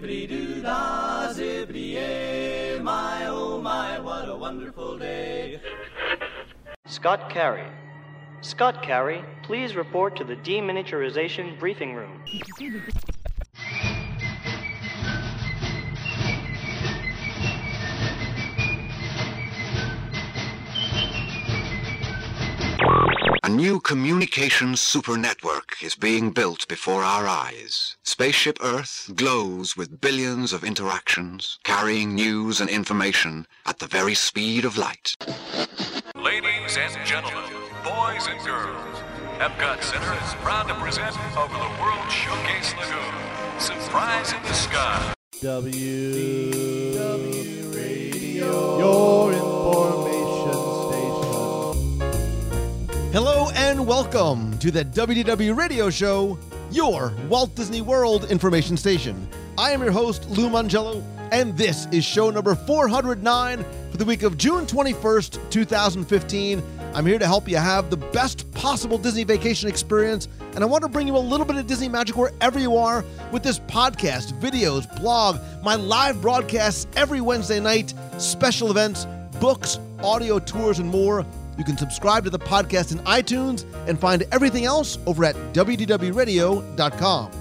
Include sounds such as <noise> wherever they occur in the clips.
zippity doo dah, zippity my oh my, what a wonderful day. Scott Carey. Scott Carey, please report to the deminiaturization briefing room. New communications super network is being built before our eyes. Spaceship Earth glows with billions of interactions, carrying news and information at the very speed of light. Ladies and gentlemen, boys and girls, Epcot Center is proud to present over the World Showcase Lagoon. Surprise in the sky. W W Radio, your welcome to the WDW Radio Show, your Walt Disney World information station. I am your host, Lou Mongello, and this is show number 409 for the week of June 21st, 2015. I'm here to help you have the best possible Disney vacation experience, and I want to bring you a little bit of Disney magic wherever you are with this podcast, videos, blog, my live broadcasts every Wednesday night, special events, books, audio tours, and more. You can subscribe to the podcast in iTunes and find everything else over at WDWRadio.com.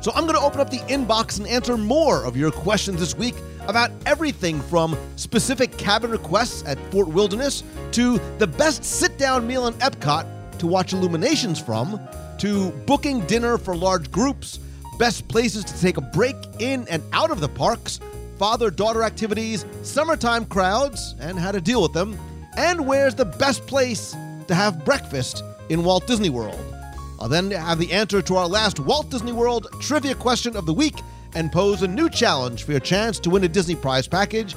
So I'm going to open up the inbox and answer more of your questions this week about everything from specific cabin requests at Fort Wilderness to the best sit down meal in Epcot to watch illuminations from, to booking dinner for large groups, best places to take a break in and out of the parks, father daughter activities, summertime crowds, and how to deal with them, and where's the best place to have breakfast in Walt Disney World. I'll then have the answer to our last Walt Disney World trivia question of the week and pose a new challenge for your chance to win a Disney prize package.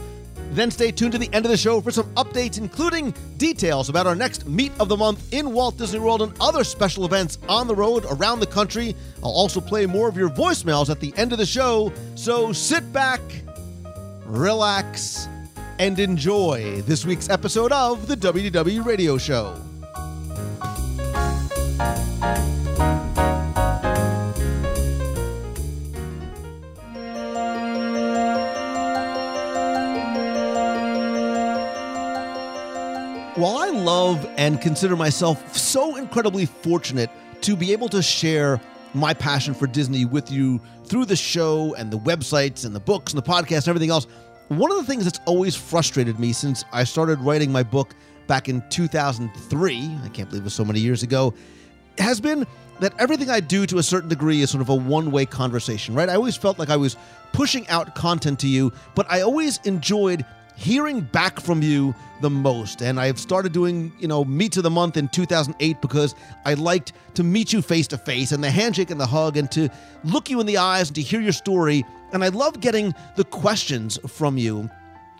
Then stay tuned to the end of the show for some updates, including details about our next Meet of the Month in Walt Disney World and other special events on the road around the country. I'll also play more of your voicemails at the end of the show, so sit back, relax, and enjoy this week's episode of the WDW Radio Show. While I love and consider myself so incredibly fortunate to be able to share my passion for Disney with you through the show and the websites and the books and the podcast and everything else, one of the things that's always frustrated me since I started writing my book back in 2003, I can't believe it was so many years ago, has been that everything I do to a certain degree is sort of a one way conversation, right? I always felt like I was pushing out content to you, but I always enjoyed hearing back from you the most. And I've started doing, you know, Meet of the Month in 2008 because I liked to meet you face to face and the handshake and the hug and to look you in the eyes and to hear your story. And I love getting the questions from you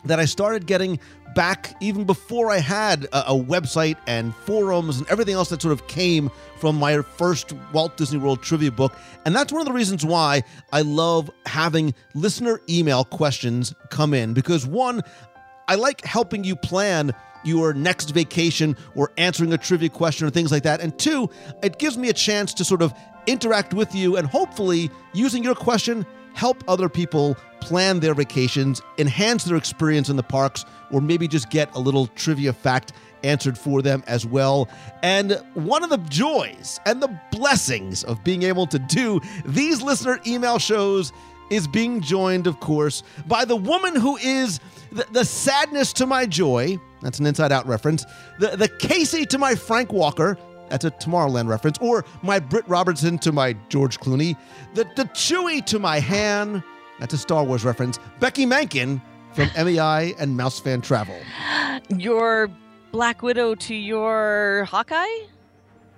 that I started getting back even before I had a, a, website and forums and everything else that sort of came from my first Walt Disney World trivia book. And that's one of the reasons why I love having listener email questions come in because one, I like helping you plan your next vacation or answering a trivia question or things like that. And two, it gives me a chance to sort of interact with you and hopefully using your question help other people plan their vacations, enhance their experience in the parks, or maybe just get a little trivia fact answered for them as well. And one of the joys and the blessings of being able to do these listener email shows is being joined, of course, by the woman who is the, the sadness to my joy. That's an inside out reference. The, the Casey to my Frank Walker. That's a Tomorrowland reference. Or my Britt Robertson to my George Clooney. The, the Chewie to my Han. That's a Star Wars reference. Becky Mankin from MEI and Mouse Fan Travel. Your Black Widow to your Hawkeye?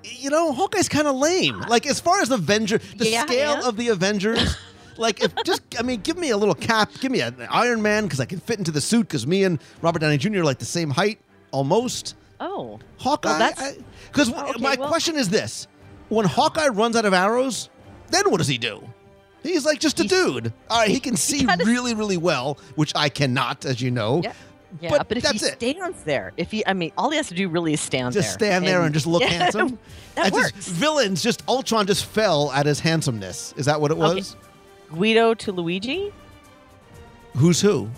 You know, Hawkeye's kind of lame. Like, as far as Avenger, the Yeah, scale yeah. of the Avengers. <laughs> Like if just I mean, give me a little cap, give me an Iron Man because I can fit into the suit because me and Robert Downey Jr. are like the same height almost. Oh. Hawkeye. Well, that's- Because Oh, okay, my well- question is this: When Hawkeye runs out of arrows, then what does he do? He's like just a He's- dude. All right, he can <laughs> see gotta- really, really well, which I cannot, as you know. Yeah. Yeah, But but, if that's he it. stands there, if he, I mean, all he has to do really is stand Just there. stand there and just look <laughs> Yeah, handsome. That I just- works. villains just Ultron just fell at his handsomeness. Is that what it Okay. was? Guido to Luigi. Who's who?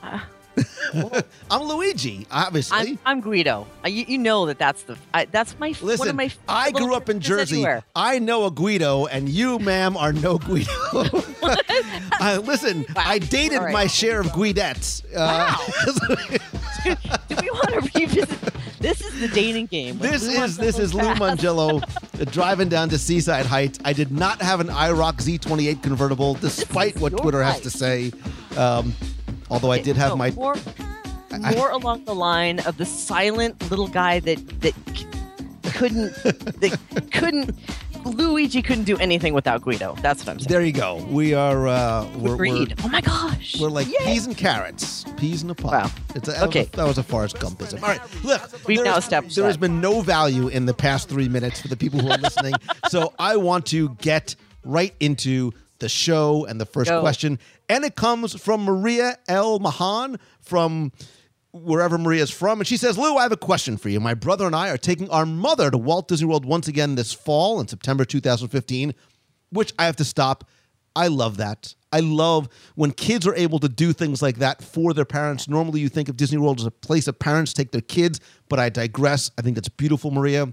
Uh, <laughs> I'm Luigi, obviously. I'm, I'm Guido. Uh, You, you know that that's the I, that's my one Listen, of my. I grew up in Jersey. anywhere. I know a Guido, and you, ma'am, are no Guido. <laughs> <laughs> uh, listen, Wow. I dated right. my share of Guidettes. Uh, Do we want to revisit? This is the dating game. this is this is Lou. Mongello uh, driving down to Seaside Heights. I did not have an IROC Z28 convertible, despite what Twitter has to say. Um, although I did have No, my more, I- more along the line of the silent little guy that that couldn't that <laughs> couldn't Luigi couldn't do anything without Guido. That's what I'm saying. There you go. We are. Uh, we're, we're, Agreed. oh my gosh. we're like Yay. peas and carrots. Peas in a pot. Wow. It's a, that Okay. Was a, that was a Forrest Gumpism. All right. Look, We've now is- established there has been no value in the past three minutes for the people who are <laughs> listening. so I want to get right into the show and the first Go. question. And it comes from Maria L. Mahan from wherever Maria's from. And she says, Lou, I have a question for you. My brother and I are taking our mother to Walt Disney World once again this fall in September 2015, which I have to stop. I love that. I love when kids are able to do things like that for their parents. Normally, you think of Disney World as a place that parents take their kids, but I digress. I think that's beautiful, Maria.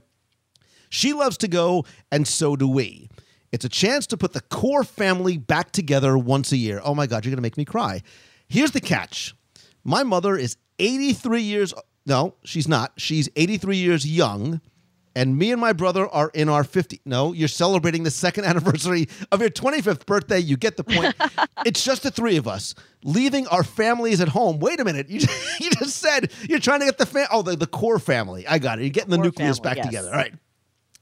She loves to go, and so do we. It's a chance to put the core family back together once a year. Oh my God, you're going to make me cry. Here's the catch my mother is 83 years, no, she's not. She's 83 years young. And me and my brother are in our 50. No, you're celebrating the second <laughs> anniversary of your 25th birthday. You get the point. <laughs> it's just the three of us leaving our families at home. Wait a minute. <laughs> You, you just said you're trying to get the fam- oh the, the core family. I got it. You're getting the Core nucleus family, back yes. together. All right.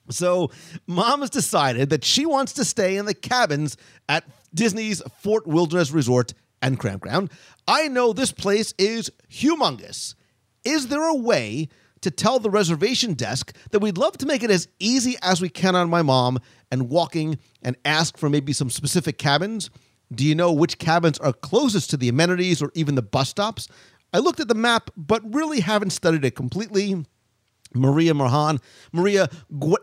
So, mom has decided that she wants to stay in the cabins at Disney's Fort Wilderness Resort and Campground. I know this place is humongous. Is there a way to tell the reservation desk that we'd love to make it as easy as we can on my mom and walking and ask for maybe some specific cabins? Do you know which cabins are closest to the amenities or even the bus stops? I looked at the map, but really haven't studied it completely. Maria Marhan. Maria,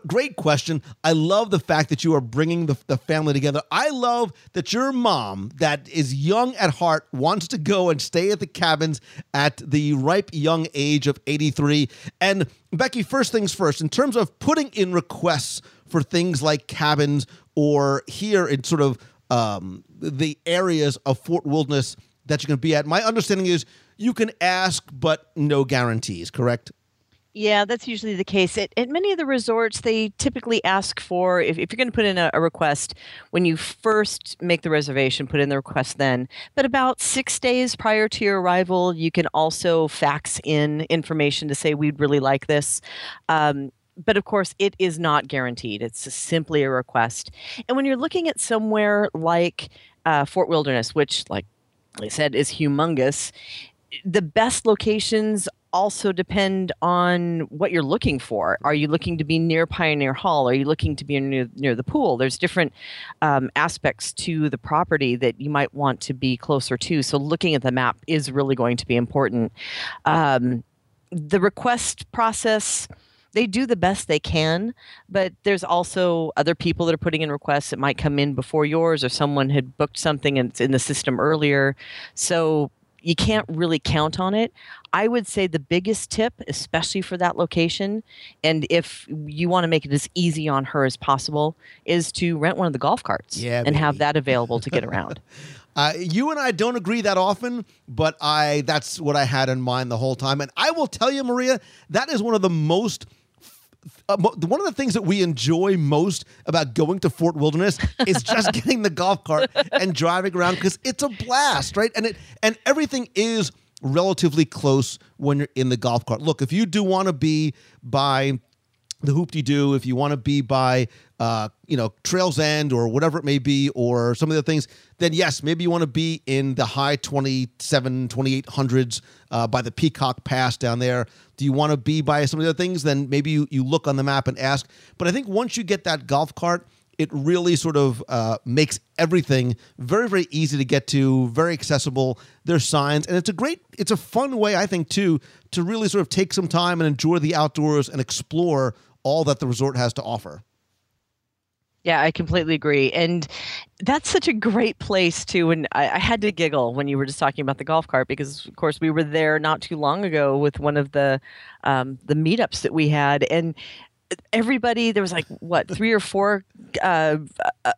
great question. I love the fact that you are bringing the, the family together. I love that your mom, that is young at heart, wants to go and stay at the cabins at the ripe young age of 83. And Becky, first things first, in terms of putting in requests for things like cabins or here in sort of um, the areas of Fort Wilderness that you're going to be at, my understanding is you can ask, but no guarantees, correct? Yeah, that's usually the case. At, at many of the resorts, they typically ask for, if, if you're going to put in a, a request, when you first make the reservation, put in the request then. But about six days prior to your arrival, you can also fax in information to say, we'd really like this. Um, but of course, it is not guaranteed. It's simply a request. And when you're looking at somewhere like uh, Fort Wilderness, which, like I said, is humongous, the best locations also depend on what you're looking for. Are you looking to be near Pioneer Hall? Are you looking to be near, near the pool? There's different um, aspects to the property that you might want to be closer to. So looking at the map is really going to be important. Um, the request process they do the best they can, but there's also other people that are putting in requests that might come in before yours, or someone had booked something and it's in the system earlier. So you can't really count on it. I would say the biggest tip, especially for that location, and if you want to make it as easy on her as possible, is to rent one of the golf carts Yeah, and have that available to get <laughs> around. Uh, you and I don't agree that often, but I that's what I had in mind the whole time. And I will tell you, Maria, that is one of the most uh, one of the things that we enjoy most about going to Fort Wilderness is <laughs> just getting the golf cart and driving around because it's a blast, right? And it and everything is relatively close when you're in the golf cart. Look, if you do want to be by the Hoop De Doo, if you want to be by, uh, you know, Trails End or whatever it may be, or some of the things, then yes, maybe you want to be in the high 27, 2800s uh, by the Peacock Pass down there. Do you want to be by some of the other things? Then maybe you, you look on the map and ask. But I think once you get that golf cart, it really sort of uh, makes everything very, very easy to get to, very accessible. There's signs, and it's a great, it's a fun way, I think, too, to really sort of take some time and enjoy the outdoors and explore all that the resort has to offer. Yeah, I completely agree. And that's such a great place too. And I, I, had to giggle when you were just talking about the golf cart because, of course, we were there not too long ago with one of the um, the meetups that we had, and everybody there was like what three or four uh,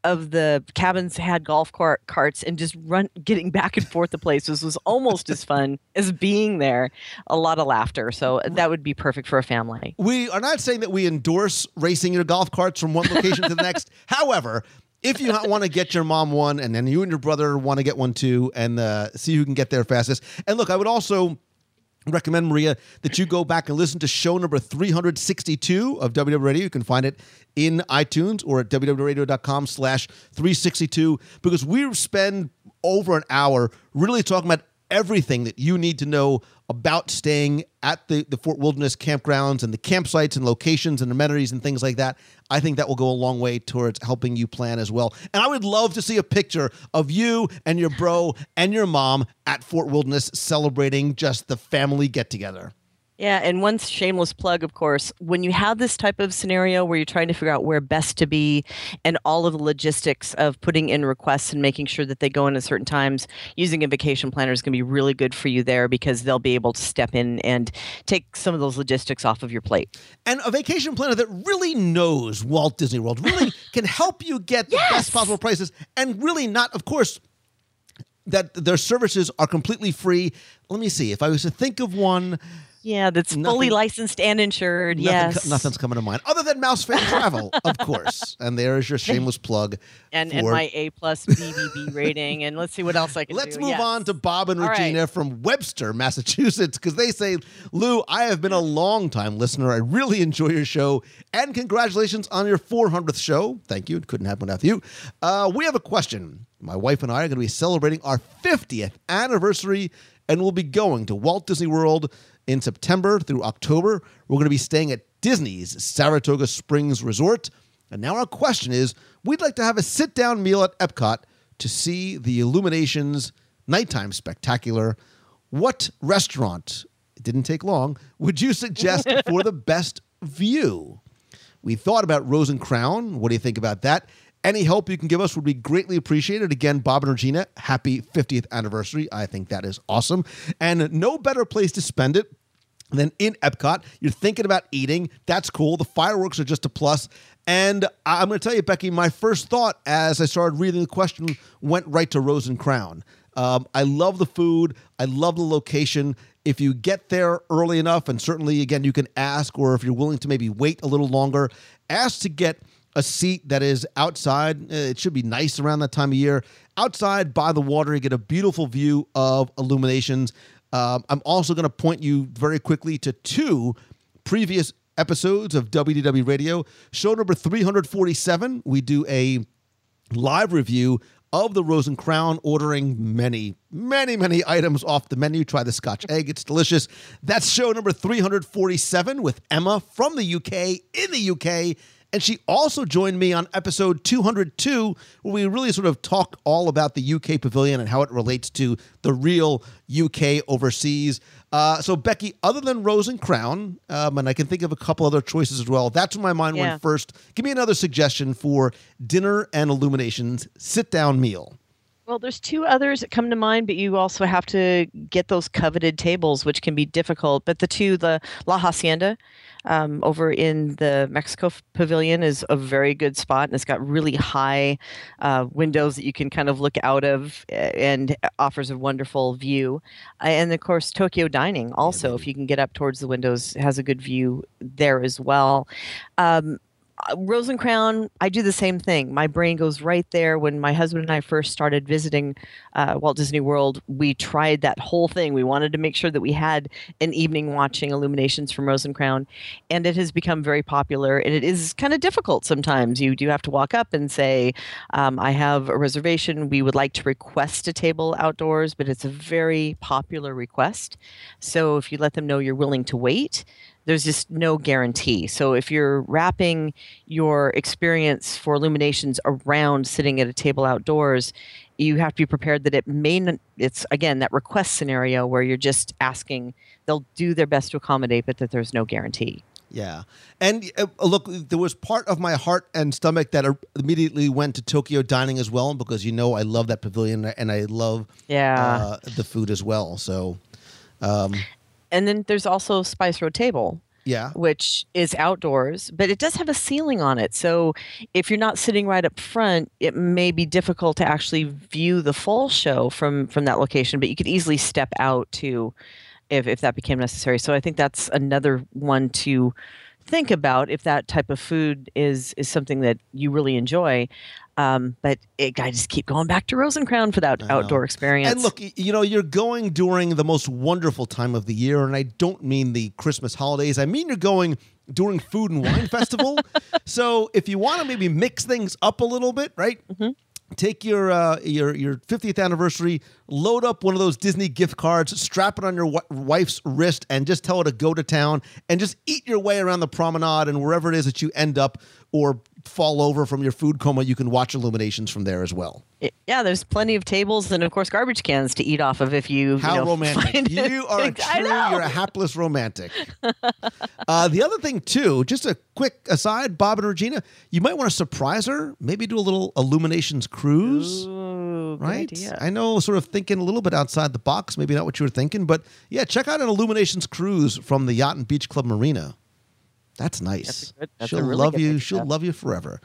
of the cabins had golf cart carts and just run getting back and forth the places was almost as fun as being there. A lot of laughter. So that would be perfect for a family. We are not saying that we endorse racing your golf carts from one location to the next. <laughs> However if you want to get your mom one and then you and your brother want to get one too and uh, see who can get there fastest. And look i would also recommend maria that you go back and listen to show number 362 of ww radio. You can find it in itunes or at WDWRadio.com slash 362 because we spend over an hour really talking about everything that you need to know about staying at the, the Fort Wilderness campgrounds and the campsites and locations and amenities and things like that. I think that will go a long way towards helping you plan as well. And I would love to see a picture of you and your bro and your mom at Fort Wilderness celebrating just the family get together. Yeah, and one shameless plug, of course, when you have this type of scenario where you're trying to figure out where best to be and all of the logistics of putting in requests and making sure that they go in at certain times, using a vacation planner is going to be really good for you there because they'll be able to step in and take some of those logistics off of your plate. And a vacation planner that really knows Walt Disney World, really <laughs> can help you get the Yes! best possible prices and really not, of course, that their services are completely free. Let me see. If I was to think of one, Yeah, that's fully licensed and insured. Nothing, yes. nothing's coming to mind other than Mouse Fan <laughs> Travel, of course. And there's your shameless plug. and, and for- my A plus BBB <laughs> rating. And let's see what else I can Let's do. move Yes. on to Bob and All right. Regina from Webster, Massachusetts, because they say, Lou, I have been a long time listener. I really enjoy your show, and congratulations on your 400th show. Thank you. It couldn't happen without you. Uh, we have a question. My wife and I are going to be celebrating our 50th anniversary, and we'll be going to Walt Disney World in September through October. We're going to be staying at Disney's Saratoga Springs Resort. And now our question is we'd like to have a sit down meal at Epcot to see the Illuminations nighttime spectacular. What restaurant, it didn't take long, would you suggest <laughs> for the best view? We thought about Rose and Crown. What do you think about that? Any help you can give us would be greatly appreciated. Again, Bob and Regina, happy 50th anniversary. I think that is awesome. And no better place to spend it than in Epcot. You're thinking about eating. That's cool. The fireworks are just a plus. And I'm going to tell you, Becky, my first thought as I started reading the question went right to Rose and Crown. Um, I love the food. I love the location. If you get there early enough, and certainly, again, you can ask, or if you're willing to maybe wait a little longer, ask to get a seat that is outside. Uh, It should be nice around that time of year. Outside by the water, you get a beautiful view of illuminations. Um, I'm also going to point you very quickly to two previous episodes of WDW Radio. Show number 347, we do a live review of the Rose and Crown, ordering many, many, many items off the menu. Try the Scotch egg, it's delicious. That's show number 347 with Emma from the UK in the UK. And she also joined me on episode 202, where we really sort of talk all about the UK pavilion and how it relates to the real UK overseas. Uh, so, Becky, other than Rose and Crown, um, and I can think of a couple other choices as well, that's where my mind Yeah. went first. Give me another suggestion for dinner and illuminations sit down meal. Well, there's two others that come to mind, but you also have to get those coveted tables, which can be difficult. But the two, the La Hacienda um, over in the Mexico Pavilion, is a very good spot, and it's got really high uh, windows that you can kind of look out of, and offers a wonderful view. Uh, And of course, Tokyo Dining also, if you can get up towards the windows, has a good view there as well. Um, uh, Rose and Crown, I do the same thing. My brain goes right there. When my husband and I first started visiting uh, Walt Disney World, we tried that whole thing. We wanted to make sure that we had an evening watching illuminations from Rose and Crown, and it has become very popular. And it is kind of difficult sometimes. You do have to walk up and say, um, "I have a reservation. We would like to request a table outdoors," but it's a very popular request. So if you let them know you're willing to wait, there's just no guarantee. So if you're wrapping your experience for illuminations around sitting at a table outdoors, you have to be prepared that it may n- it's again that request scenario where you're just asking they'll do their best to accommodate but that there's no guarantee. Yeah. And uh, look, there was part of my heart and stomach that uh, immediately went to Tokyo dining as well because you know I love that pavilion and I love Yeah. uh, the food as well. So, and then there's also Spice Road Table, yeah. which is outdoors, but it does have a ceiling on it. So if you're not sitting right up front, it may be difficult to actually view the full show from from that location. But you could easily step out to, if if that became necessary. So I think that's another one to think about if that type of food is is something that you really enjoy. Um, but it, I just keep going back to Rose and Crown for that outdoor experience. And look, you know, you're going during the most wonderful time of the year, and I don't mean the Christmas holidays. I mean you're going during Food and Wine Festival. <laughs> So if you want to maybe mix things up a little bit, right? Take your uh, your your 50th anniversary, load up one of those Disney gift cards, strap it on your w- wife's wrist, and just tell her to go to town and just eat your way around the promenade and wherever it is that you end up or fall over from your food coma, you can watch illuminations from there as well. Yeah, there's plenty of tables and of course garbage cans to eat off of if you. How you know, <laughs> romantic. You are a <laughs> true, you're a hapless romantic. <laughs> uh, the other thing, too, just a quick aside, Bob and Regina, you might want to surprise her, maybe do a little Illuminations cruise. Ooh, Right? I know, sort of thinking a little bit outside the box, maybe not what you were thinking, but yeah, check out an Illuminations cruise from the Yacht and Beach Club Marina. That's nice. That's good- that's She'll really love you. She'll love you forever.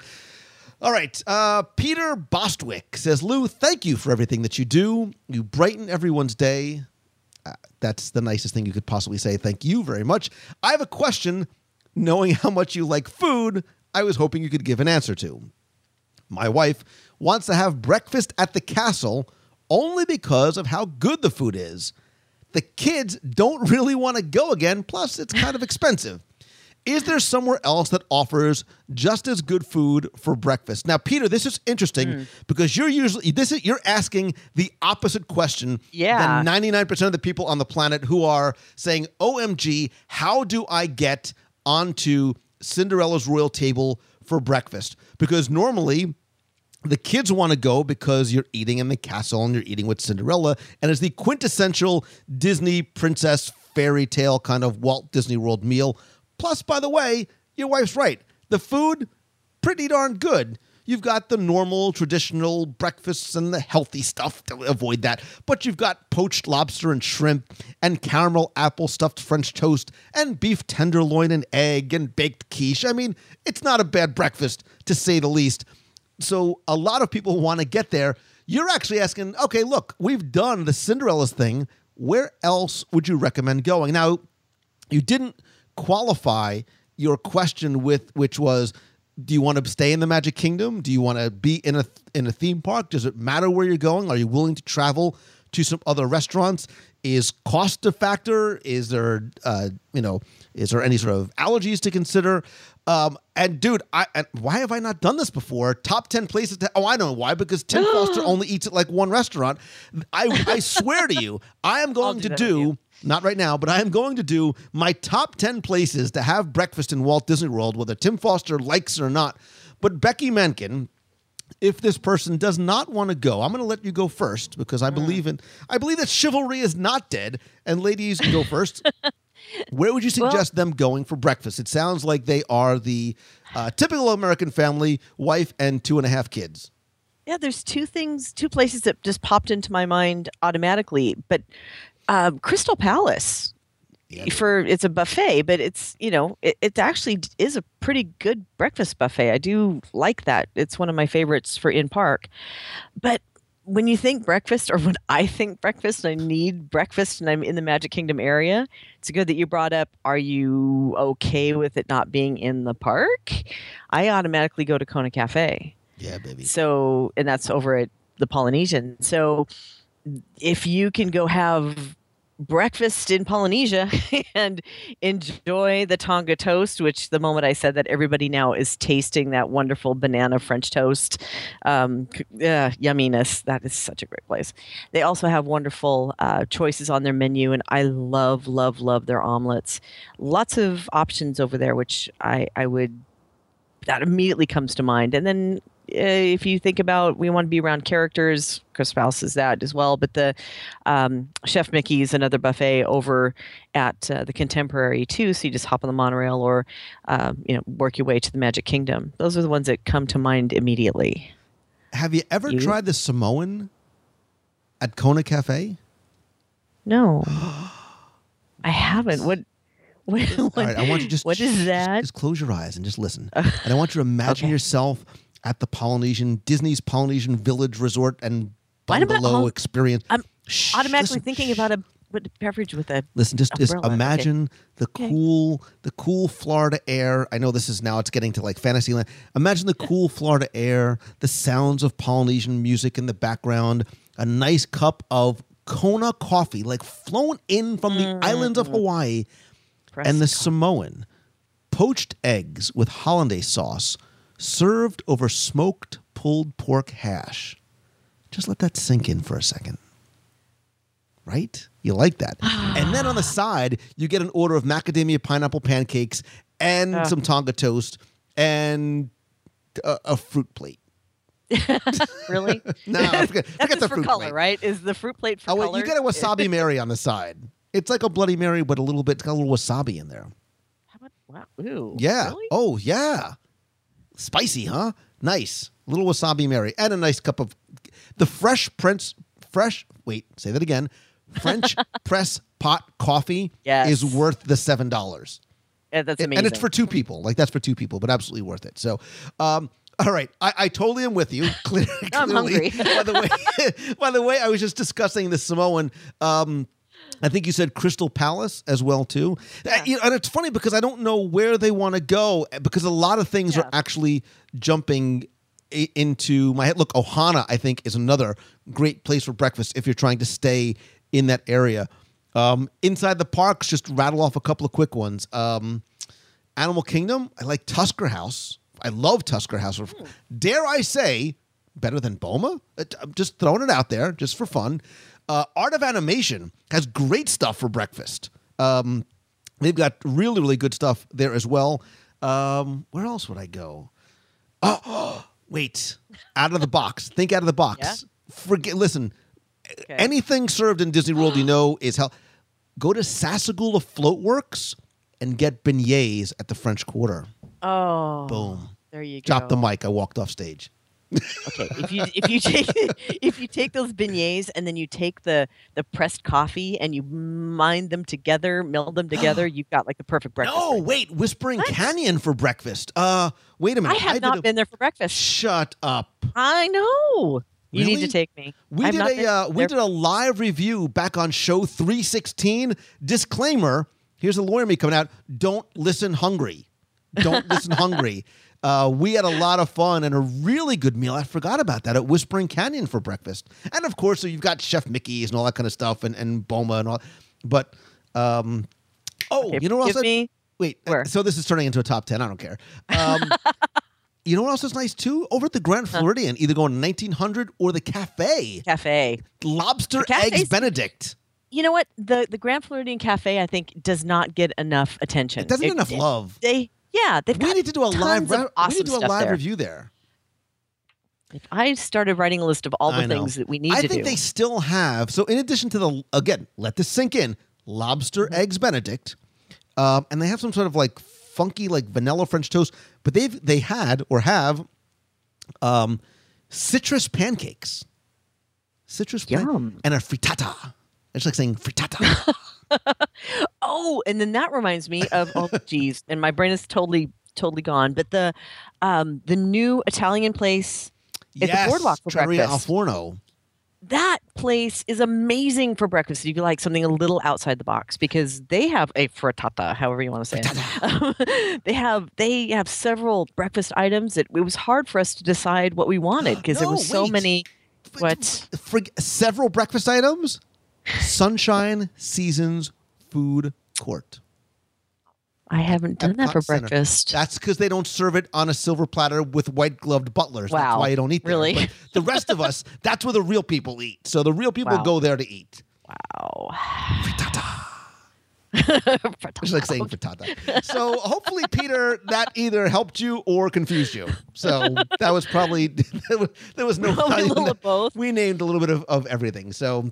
All right. Uh, Peter Bostwick says, Lou, thank you for everything that you do. You brighten everyone's day. Uh, that's the nicest thing you could possibly say. Thank you very much. I have a question. Knowing how much you like food, I was hoping you could give an answer to. My wife wants to have breakfast at the castle only because of how good the food is. The kids don't really want to go again, plus, it's kind of <laughs> expensive. Is there somewhere else that offers just as good food for breakfast? Now, Peter, this is interesting Hmm. because you're usually this is you're asking the opposite question Yeah. than 99% of the people on the planet who are saying, "OMG, how do I get onto Cinderella's royal table for breakfast?" Because normally the kids want to go because you're eating in the castle and you're eating with Cinderella, and it's the quintessential Disney princess fairy tale kind of Walt Disney World meal. Plus, by the way, your wife's right. The food, pretty darn good. You've got the normal traditional breakfasts and the healthy stuff to avoid that. But you've got poached lobster and shrimp and caramel apple stuffed French toast and beef tenderloin and egg and baked quiche. I mean, it's not a bad breakfast to say the least. So a lot of people want to get there. You're actually asking, okay, look, we've done the Cinderella's thing. Where else would you recommend going? Now, you didn't qualify your question with which was do you want to stay in the magic kingdom? Do you want to be in a in a theme park? Does it matter where you're going? Are you willing to travel to some other restaurants? Is cost a factor? Is there uh, you know is there any sort of allergies to consider? Um, and dude I and why have I not done this before? Top 10 places to oh I don't know why because Tim <gasps> Foster only eats at like one restaurant. I I swear to you I am going do to do. Not right now, but I am going to do my top 10 places to have breakfast in Walt Disney World, whether Tim Foster likes it or not. But Becky Mankin, if this person does not want to go, I'm going to let you go first because I believe in I believe that chivalry is not dead. And ladies, go <laughs> first. Where would you suggest them going for breakfast? It sounds like they are the uh, typical American family, wife and two and a half kids. Yeah, there's two things, two places that just popped into my mind automatically. But uh, Crystal Palace, for it's a buffet, but it's you know it, it actually is a pretty good breakfast buffet. I do like that. It's one of my favorites for in park. But when you think breakfast, or when I think breakfast, and I need breakfast, and I'm in the Magic Kingdom area, it's good that you brought up. Are you okay with it not being in the park? I automatically go to Kona Cafe. Yeah, baby. So, and that's over at the Polynesian. So, if you can go have breakfast in Polynesia <laughs> and enjoy the Tonga toast, which the moment I said that, everybody now is tasting that wonderful banana French toast. Um, uh, yumminess. That is such a great place. They also have wonderful uh, choices on their menu, and I love, love, love their omelets. Lots of options over there, which I, I would that immediately comes to mind. And then if you think about we want to be around characters, Chris Mouse is that as well. But the um, Chef Mickey's another buffet over at uh, the Contemporary too. So you just hop on the monorail or uh, you know work your way to the Magic Kingdom. Those are the ones that come to mind immediately. Have you ever You? tried the Samoan at Kona Cafe? No, <gasps> I haven't. What? What? what All right, I want you to just What is just- that? Just, close your eyes and just listen. <laughs> and I want you to imagine Okay. yourself at the Polynesian Disney's Polynesian Village Resort and bungalow experience. I'm Shh, automatically listen, thinking shh. about a beverage with a. Listen, just, just umbrella. Okay. imagine the Okay. cool, the cool Florida air. I know this is now it's getting to like Fantasyland. Imagine the cool Florida air, the sounds of Polynesian music in the background, a nice cup of Kona coffee, like flown in from the mm. islands of Hawaii, and the Samoan poached eggs with hollandaise sauce served over smoked pulled pork hash. Just let that sink in for a second. Right? You like that. <gasps> and then on the side, you get an order of macadamia pineapple pancakes and Ah. some Tonga toast and a, a fruit plate. <laughs> really. <laughs> No, forget, forget <laughs> the for fruit color, plate. right? Is the fruit plate for Oh, you get a wasabi Mary on the side. It's like a Bloody Mary, but a little bit, it's got a little wasabi in there. How about, wow. Ooh. Yeah. Really? Oh, yeah. Spicy, huh? Nice. Little wasabi Mary and a nice cup of the fresh Prince fresh wait, say that again. French <laughs> press pot coffee Yes. is worth the seven dollars. Yeah, that's amazing. And it's for two people. Like that's for two people, but absolutely worth it. So um all right, I, I totally am with you. <laughs> Clear, I'm clearly. hungry. <laughs> by the way, by the way, I was just discussing the Samoan. Um, I think you said Crystal Palace as well too. Uh, you know, and it's funny because I don't know where they want to go because a lot of things are actually jumping into my head. Look, Ohana I think is another great place for breakfast if you're trying to stay in that area. Um, inside the parks, just rattle off a couple of quick ones. Um, Animal Kingdom, I like Tusker House. I love Tusker House. Dare I say, better than Boma? Uh, I'm just throwing it out there, just for fun. Uh, Art of Animation has great stuff for breakfast. Um, they've got really, really good stuff there as well. Um, where else would I go? Oh, <gasps> wait! Out of the box. Think out of the box. Yeah? Forget. Listen. Anything served in Disney World, you know, is hell. Go to Sassagoula Floatworks and get beignets at the French Quarter. Oh. Boom. There you go. Drop the mic. I walked off stage. Okay, if you if you <laughs> take if you take those beignets and then you take the the pressed coffee and you mine them together, meld them together, <gasps> you've got like the perfect breakfast. No, right wait, Whispering What? Canyon for breakfast. Uh, wait a minute. I have did not a- been there for breakfast. Shut up. I know. You need to take me. We I've did a uh, we did a live review back on show 316. Disclaimer, here's a lawyer me coming out. Don't listen hungry. Don't listen hungry. <laughs> Uh, we had a lot of fun and a really good meal. I forgot about that at Whispering Canyon for breakfast. And of course, so you've got Chef Mickey's and all that kind of stuff and, and Boma and all. But um, oh, Okay, you know what else? I- Wait, uh, so this is turning into a top 10. I don't care. Um, <laughs> you know what else is nice too? Over at the Grand Floridian, either going to 1900 or the cafe. cafe. Lobster eggs Benedict. You know what? The the Grand Floridian Cafe I think does not get enough attention. It doesn't get enough love. They yeah, they've We need to do a live. re- awesome we need to do a live there. review there. If I started writing a list of all the things that we need I to think they still have. So in addition to the again, let this sink in. Lobster Mm-hmm. eggs Benedict, um, and they have some sort of like funky like vanilla French toast. But they've they had or have um, citrus pancakes, citrus pan- and a frittata. It's like saying frittata. <laughs> <laughs> Oh, and then that reminds me of oh <laughs> geez, and my brain is totally totally gone. But the um the new Italian place at yes, the boardwalk for Trattoria Al breakfast. Forno. That place is amazing for breakfast if you like something a little outside the box because they have a frittata, however you want to say it. <laughs> they have they have several breakfast items that it was hard for us to decide what we wanted <gasps> because there No, was so wait. many what for several breakfast items sunshine seasons food court I haven't done that for Center. breakfast. that's because they don't serve it on a silver platter with white gloved butlers that's why you don't eat there. Really? But the rest of us <laughs> that's where the real people eat so the real people Wow. go there to eat Wow. Frittata. <laughs> It's like saying frittata. So hopefully, Peter, that either helped you or confused you. So that was probably <laughs> there was, there was no Probably a little of both. We named a little bit of, of everything. So.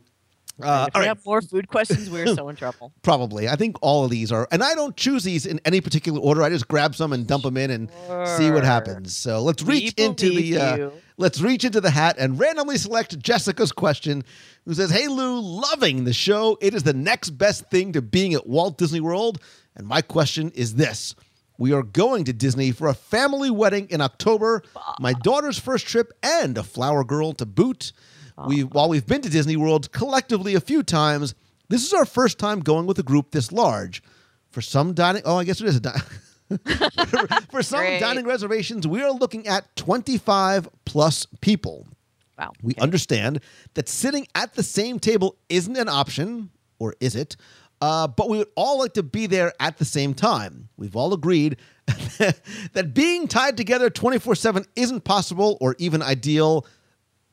Uh, if we right, have more food questions, we're <laughs> so in trouble. probably. I think all of these are, and I don't choose these in any particular order. I just grab some and dump them in and see what happens. So let's We reach into the uh, let's reach into the hat and randomly select Jessica's question, who says, "Hey Lou, loving the show. It is the next best thing to being at Walt Disney World." And my question is this: We are going to Disney for a family wedding in October, my daughter's first trip, and a flower girl to boot. We while we've been to Disney World collectively a few times, this is our first time going with a group this large. For some dining, oh, I guess it is a dining. <laughs> For some Great. dining reservations, we are looking at 25 plus people. Wow. We understand that sitting at the same table isn't an option, or is it? Uh, but we would all like to be there at the same time. We've all agreed <laughs> that being tied together 24 7 isn't possible or even ideal.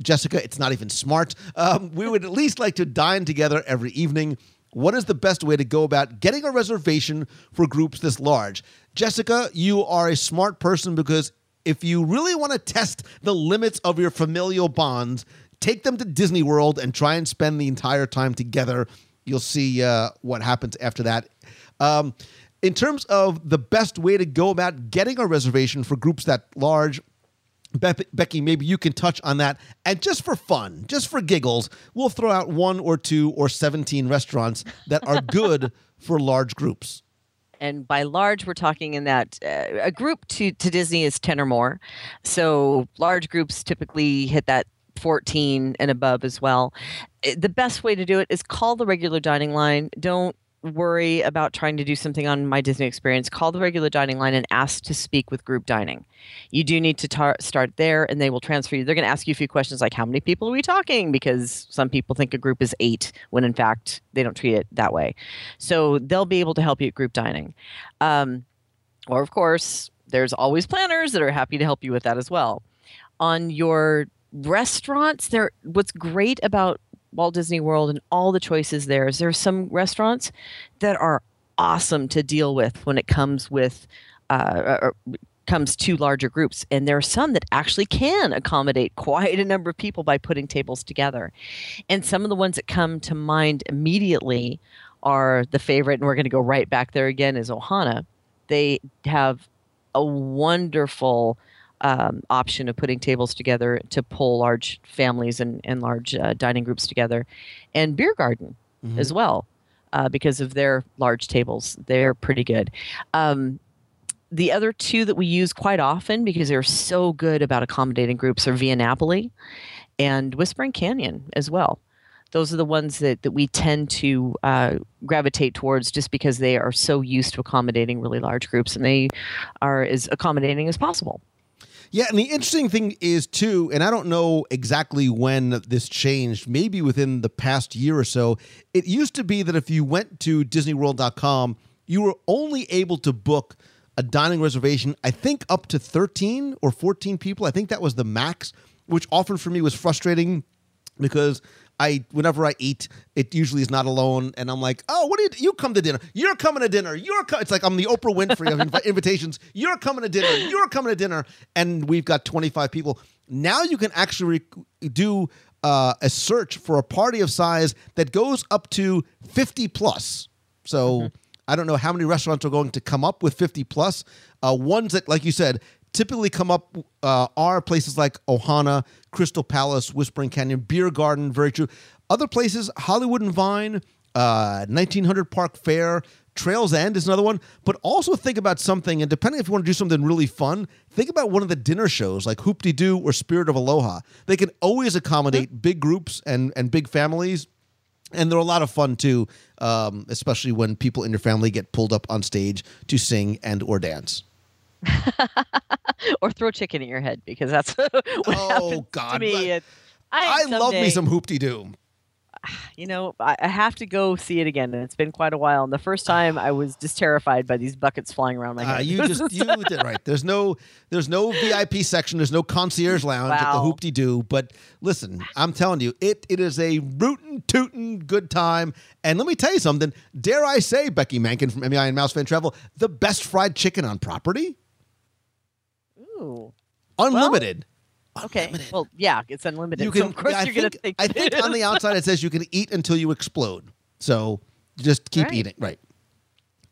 Jessica, it's not even smart. Um, we would at least like to dine together every evening. What is the best way to go about getting a reservation for groups this large? Jessica, you are a smart person because if you really want to test the limits of your familial bonds, take them to Disney World and try and spend the entire time together. You'll see uh, what happens after that. Um, in terms of the best way to go about getting a reservation for groups that large, Be- Becky, maybe you can touch on that. And just for fun, just for giggles, we'll throw out one or two or 17 restaurants that are <laughs> good for large groups. and by large we're talking in that uh, a group to, to disney is 10 or more so large groups typically hit that 14 and above as well Uh, the best way to do it is call the regular dining line don't worry about trying to do something on my disney experience call the regular dining line and ask to speak with group dining. You do need to tar- start there and they will transfer you. They're going to ask you a few questions like how many people are we talking? Because some people think a group is eight when in fact they don't treat it that way. So they'll be able to help you at group dining. Um, or of course there's always planners that are happy to help you with that as well. On your restaurants there what's great about Walt Disney World and all the choices there. Is there's some restaurants that are awesome to deal with when it comes with uh, or comes to larger groups. And there are some that actually can accommodate <laughs> quite a number of people by putting tables together. And some of the ones that come to mind immediately are the favorite and we're going to go right back there again is ohana. They have a wonderful um, option of putting tables together to pull large families and, and large uh, dining groups together, and beer garden as well, uh, because of their large tables. They're pretty good. Um, the other two that we use quite often because they're so good about accommodating groups are Via Napoli and Whispering Canyon as well. Those are the ones that, that we tend to uh, gravitate towards just because they are so used to accommodating really large groups and they are as accommodating as possible. Yeah, and the interesting thing is too, and I don't know exactly when this changed, maybe within the past year or so. It used to be that if you went to disneyworld.com, you were only able to book a dining reservation, I think up to 13 or 14 people. I think that was the max, which often for me was frustrating because I whenever I eat, it usually is not alone, and I'm like, oh, what do you? You come to dinner. You're coming to dinner. You're. Co-. It's like I'm the Oprah Winfrey of invi- <laughs> invitations. You're coming to dinner. You're coming to dinner, and we've got 25 people. Now you can actually rec- do uh, a search for a party of size that goes up to 50 plus. So. I don't know how many restaurants are going to come up with 50 plus. Uh, ones that, like you said, typically come up uh, are places like Ohana, Crystal Palace, Whispering Canyon, Beer Garden, very true. Other places, Hollywood and Vine, uh, 1900 Park Fair, Trails End is another one. But also think about something, and depending if you want to do something really fun, think about one of the dinner shows like Hoop De Doo or Spirit of Aloha. They can always accommodate big groups and, and big families and they're a lot of fun too, um, especially when people in your family get pulled up on stage to sing and or dance. <laughs> or throw chicken at your head because that's <laughs> what Oh, happens God. to me. At- I love me some hoop de doo. <sighs> you know, I, I have to go see it again, and it's been quite a while. And the first time, I was <sighs> just terrified by these buckets flying around my Uh, head. you just you <laughs> did right. There's no there's no VIP section. There's no concierge lounge at the Wow. Hoop De Doo. But listen, I'm telling you, it it is a rootin' tootin' good time. And let me tell you something. Dare I say, Becky Mankin from MEI and Mouse Fan Travel, the best fried chicken on property, Ooh. unlimited. Okay. Unlimited. Well, yeah, it's unlimited. you so can. of course I you're think, gonna think. I think on the outside it says you can eat until you explode. So just keep Right. eating. Right.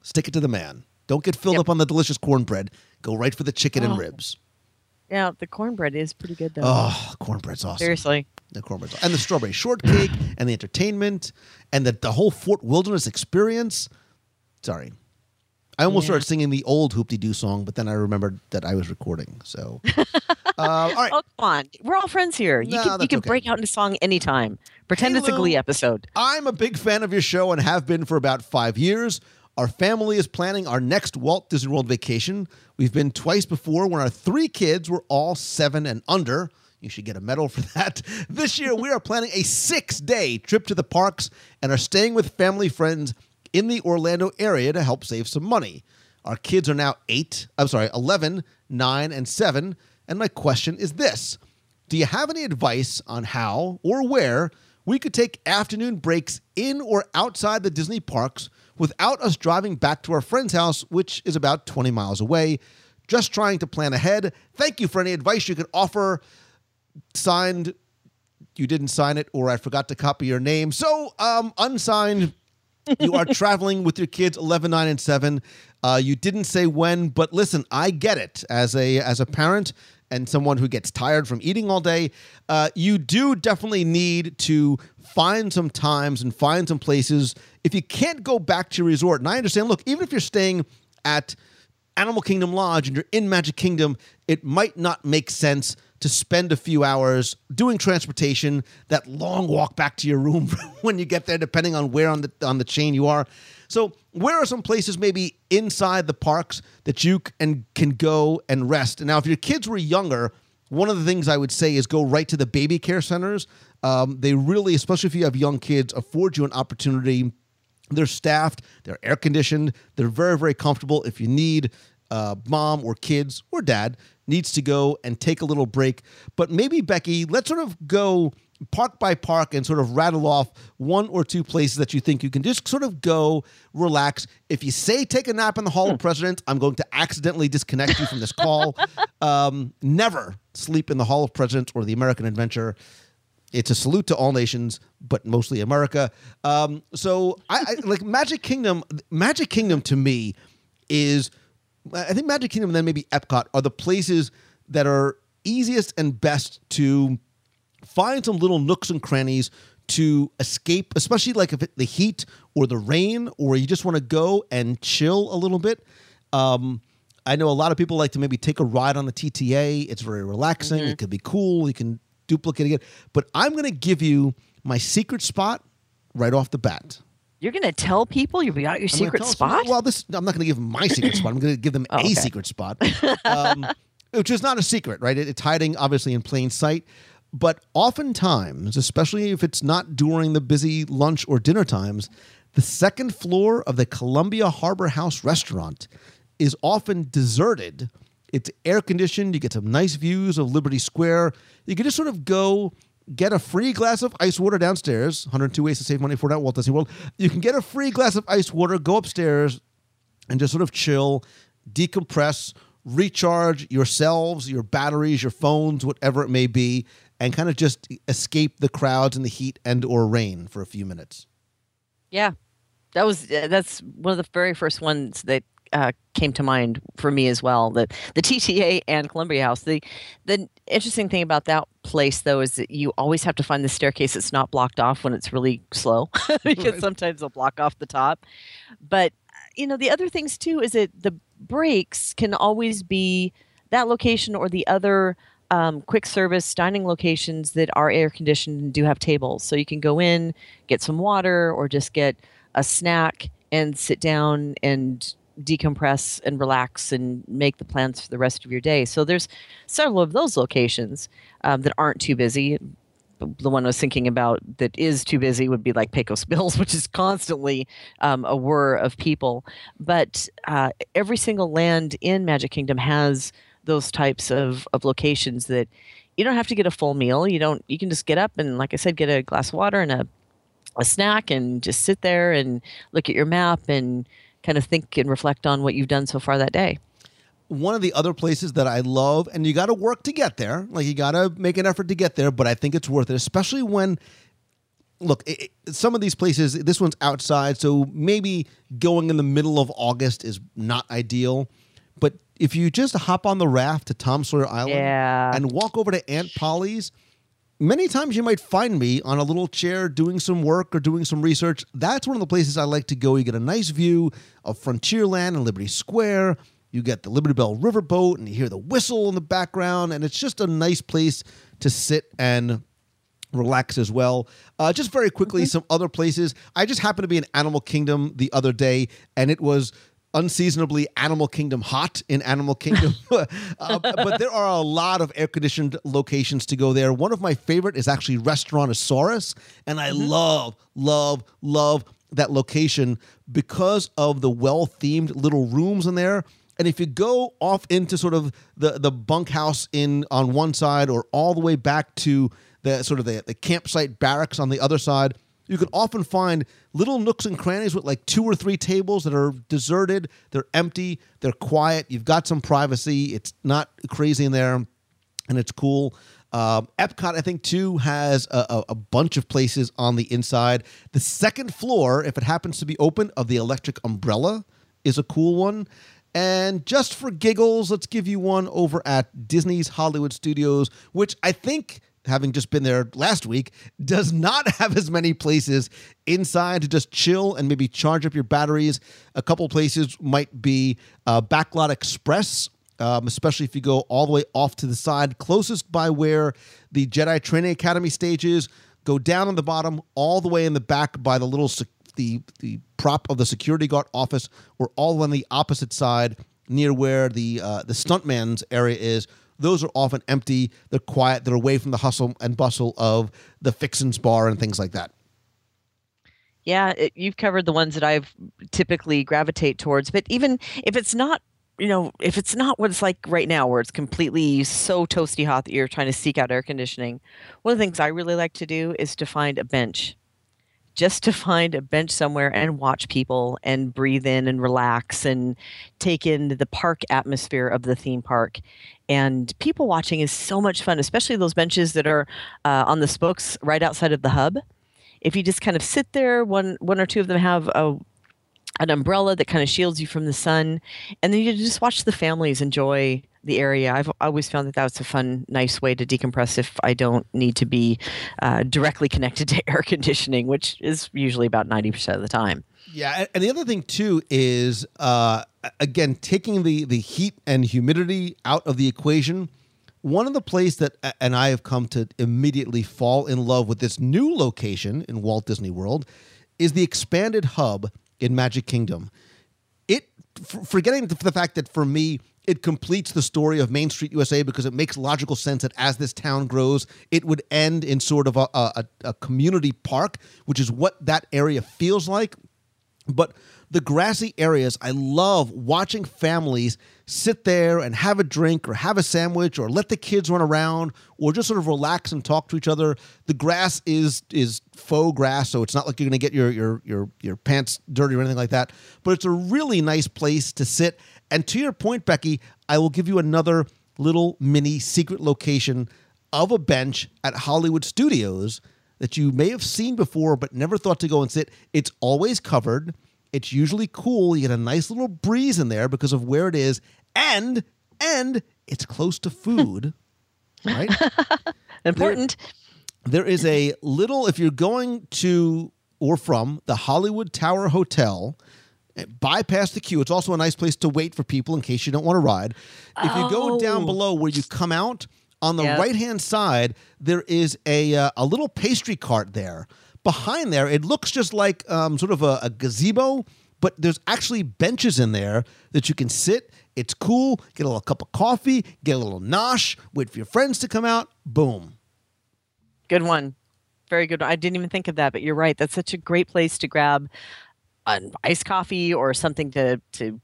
Stick it to the man. Don't get filled Yep. up on the delicious cornbread. Go right for the chicken and Oh. ribs. yeah, the cornbread is pretty good though. Oh, cornbread's awesome. Seriously. The cornbread and the strawberry shortcake and the entertainment and the, the whole Fort Wilderness experience. Sorry. I almost Yeah. started singing the old Hoop De Doo song, but then I remembered that I was recording. So, <laughs> uh, all right. Oh, come on. We're all friends here. You No, can you can okay. break out into song anytime. Pretend Hey, it's a Glee episode. I'm a big fan of your show and have been for about five years. Our family is planning our next Walt Disney World vacation. We've been twice before when our three kids were all seven and under. You should get a medal for <laughs> that. This year, we are planning a six day trip to the parks and are staying with family friends in the Orlando area to help save some money. Our kids are now eight, I'm sorry, 11, nine, and seven. And my question is this Do you have any advice on how or where we could take afternoon breaks in or outside the Disney parks without us driving back to our friend's house, which is about 20 miles away? Just trying to plan ahead. Thank you for any advice you could offer. Signed, you didn't sign it, or I forgot to copy your name. So, um, unsigned, you are <laughs> traveling with your kids 11 9 and 7 uh, you didn't say when but listen i get it. As a as a parent and someone who gets tired from eating all day uh, you do definitely need to find some times and find some places. If you can't go back to your resort and i understand look even if you're staying at Animal Kingdom Lodge and you're in Magic Kingdom, it might not make sense to spend a few hours doing transportation, that long walk back to your room <laughs> when you get there, depending on where on the on the chain you are. So, where are some places maybe inside the parks that you c- and can go and rest? Now, if your kids were younger, one of the things I would say is go right to the baby care centers. Um, they really, especially if you have young kids, afford you an opportunity they're staffed, they're air conditioned, they're very, very comfortable. If you need uh, mom or kids or dad needs to go and take a little break, but maybe Becky, let's sort of go park by park and sort of rattle off one or two places that you think you can just sort of go relax. If you say take a nap in the Hall of Presidents, I'm going to accidentally disconnect you from this call. <laughs> um, never sleep in the Hall of Presidents or the American Adventure it's a salute to all nations, but mostly America. Um, so I, I like Magic Kingdom. Magic Kingdom to me is, I think Magic Kingdom and then maybe Epcot are the places that are easiest and best to find some little nooks and crannies to escape, especially like if it, the heat or the rain, or you just want to go and chill a little bit. Um, I know a lot of people like to maybe take a ride on the TTA. It's very relaxing. It could be cool. You can duplicate it. But I'm going to give you my secret spot right off the bat. You're gonna tell people you'll be out your I'm secret spot? Well, this I'm not going to give them my secret <laughs> spot. I'm going to give them Oh, a okay. secret spot, um, <laughs> which is not a secret, right? It- it's hiding obviously in plain sight. But oftentimes, especially if it's not during the busy lunch or dinner times, the second floor of the Columbia Harbor House restaurant is often deserted. It's air conditioned. You get some nice views of Liberty Square. You can just sort of go get a free glass of ice water downstairs. 102 ways to save money for that Walt Disney World. You can get a free glass of ice water, go upstairs, and just sort of chill, decompress, recharge yourselves, your batteries, your phones, whatever it may be, and kind of just escape the crowds and the heat and or rain for a few minutes. Yeah, that was that's one of the very first ones that uh, came to mind for me as well. That the TTA and Columbia House. The the interesting thing about that place though is that you always have to find the staircase that's not blocked off when it's really slow <laughs> because Right. sometimes they'll block off the top. But uh, you know the other things too is that the breaks can always be that location or the other um, quick service dining locations that are air conditioned and do have tables. So you can go in, get some water, or just get a snack and sit down and decompress and relax and make the plans for the rest of your day. So there's several of those locations um, that aren't too busy. the one I was thinking about that is too busy would be like Pecos <laughs> Bills, which is constantly um, a whir of people. But uh, every single land in Magic Kingdom has those types of, of locations that you don't have to get a full meal. You don't. You can just get up and, like I said, get a glass of water and a a snack and just sit there and look at your map and kind of think and reflect on what you've done so far that day. One of the other places that I love, and you got to work to get there, like you got to make an effort to get there, but I think it's worth it, especially when. Look, it, it- some of these places, this one's outside, so maybe going in the middle of August is not ideal. But if you just hop on the raft to Tom Sawyer Island Yeah. and walk over to Aunt Polly's, many times you might find me on a little chair doing some work or doing some research. That's one of the places I like to go. You get a nice view of Frontierland and Liberty Square. You get the Liberty Bell Riverboat and you hear the whistle in the background, and it's just a nice place to sit and relax as well. Uh, just very quickly, some other places. I just happened to be in Animal Kingdom the other day, and it was unseasonably Animal Kingdom hot in Animal Kingdom. <laughs> <laughs> uh, but there are a lot of air conditioned locations to go there. One of my favorite is actually Restaurantosaurus, and I love, love, love that location because of the well themed little rooms in there. And if you go off into sort of the the bunkhouse in on one side, or all the way back to the sort of the, the campsite barracks on the other side, you can often find little nooks and crannies with like two or three tables that are deserted. They're empty. They're quiet. You've got some privacy. It's not crazy in there, and it's cool. Um, Epcot, I think, too, has a, a, a bunch of places on the inside. The second floor, if it happens to be open, of the electric umbrella is a cool one. And just for giggles, let's give you one over at Disney's Hollywood Studios, which I think, having just been there last week, does not <laughs> have as many places inside to just chill and maybe charge up your batteries. A couple places might be uh, Backlot Express, um, especially if you go all the way off to the side, closest by where the Jedi Training Academy stage is. Go down on the bottom, all the way in the back by the little sec- the the prop of the security guard office, or all on the opposite side near where the uh, the stuntman's area is. Those are often empty. They're quiet. They're away from the hustle and bustle of the Fixins bar and things like that. Yeah, it, you've covered the ones that I've typically gravitate towards. But even if it's not, you know, if it's not what it's like right now, where it's completely so toasty hot that you're trying to seek out air conditioning, one of the things I really like to do is to find a bench. Just to find a bench somewhere and watch people and breathe in and relax and take in the park atmosphere of the theme park. And people watching is so much fun, especially those benches that are uh, on the spokes right outside of the hub if you just kind of sit there, one one or two of them have a an umbrella that kind of shields you from the sun, and then you just watch the families enjoy the area. I've always found that that's a fun, nice way to decompress if I don't need to be uh, directly connected <laughs> to air conditioning, which is usually about ninety percent of the time. Yeah, and- the other thing too is uh, again taking the the heat and humidity out of the equation. One of the places that and I have come to immediately fall in love with this new location in Walt Disney World is the expanded hub in Magic Kingdom. It forgetting the fact that for me it completes the story of Main Street USA because it makes logical sense that as this town grows, it would end in sort of a, a, a community park, which is what that area feels like. But the grassy areas, I love watching families sit there and have a drink or have a sandwich or let the kids run around or just sort of relax and talk to each other. The grass is is faux grass, so it's not like you're to get your your your your pants dirty or anything like that. But it's a really nice place to sit. And to your point, Becky, I will give you another little mini secret location of a bench at Hollywood Studios that you may have seen before but never thought to go and sit. It's always covered. It's usually cool. You get a nice little breeze in there because of where it is, and and it's close to food. <laughs> right? Important. There is a little if you're going to or from the Hollywood Tower Hotel, bypass the queue. It's also a nice place to wait for people in case you don't want to ride. If you go down Oh. below where you come out on the Yep. right hand side, there is a uh, a little pastry cart there. Behind there, it looks just like um, sort of a, a gazebo, but there's actually benches in there that you can sit. It's cool. Get a little cup of coffee, get a little nosh, wait for your friends to come out. Boom. Good one. Very good. I didn't even think of that, but you're right. That's such a great place to grab an iced coffee or something to to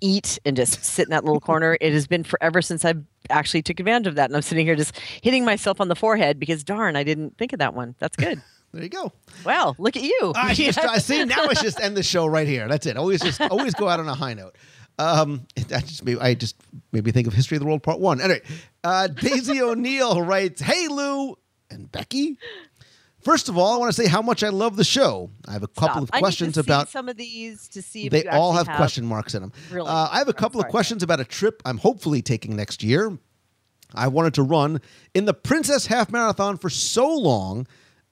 eat and just sit in that little corner. <laughs> It has been forever since I actually took advantage of that, and I'm sitting here just hitting myself on the forehead because darn, I didn't think of that one. That's good. <laughs> There you go. Well, look at you. I just see <laughs> now. I just end the show right here. That's it. Always just always go out on a high note. Um, I just made, I just made me think of History of the World Part One. Anyway, uh, Daisy O'Neill writes, "Hey Lou and Becky." First of all, I want to say how much I love the show. I have a couple Stop. of I need to questions see about some of these to see if they all actually have, question marks in them. Really? Uh, I have a couple of questions about a trip I'm hopefully taking next year. I wanted to run in the Princess Half Marathon for so long,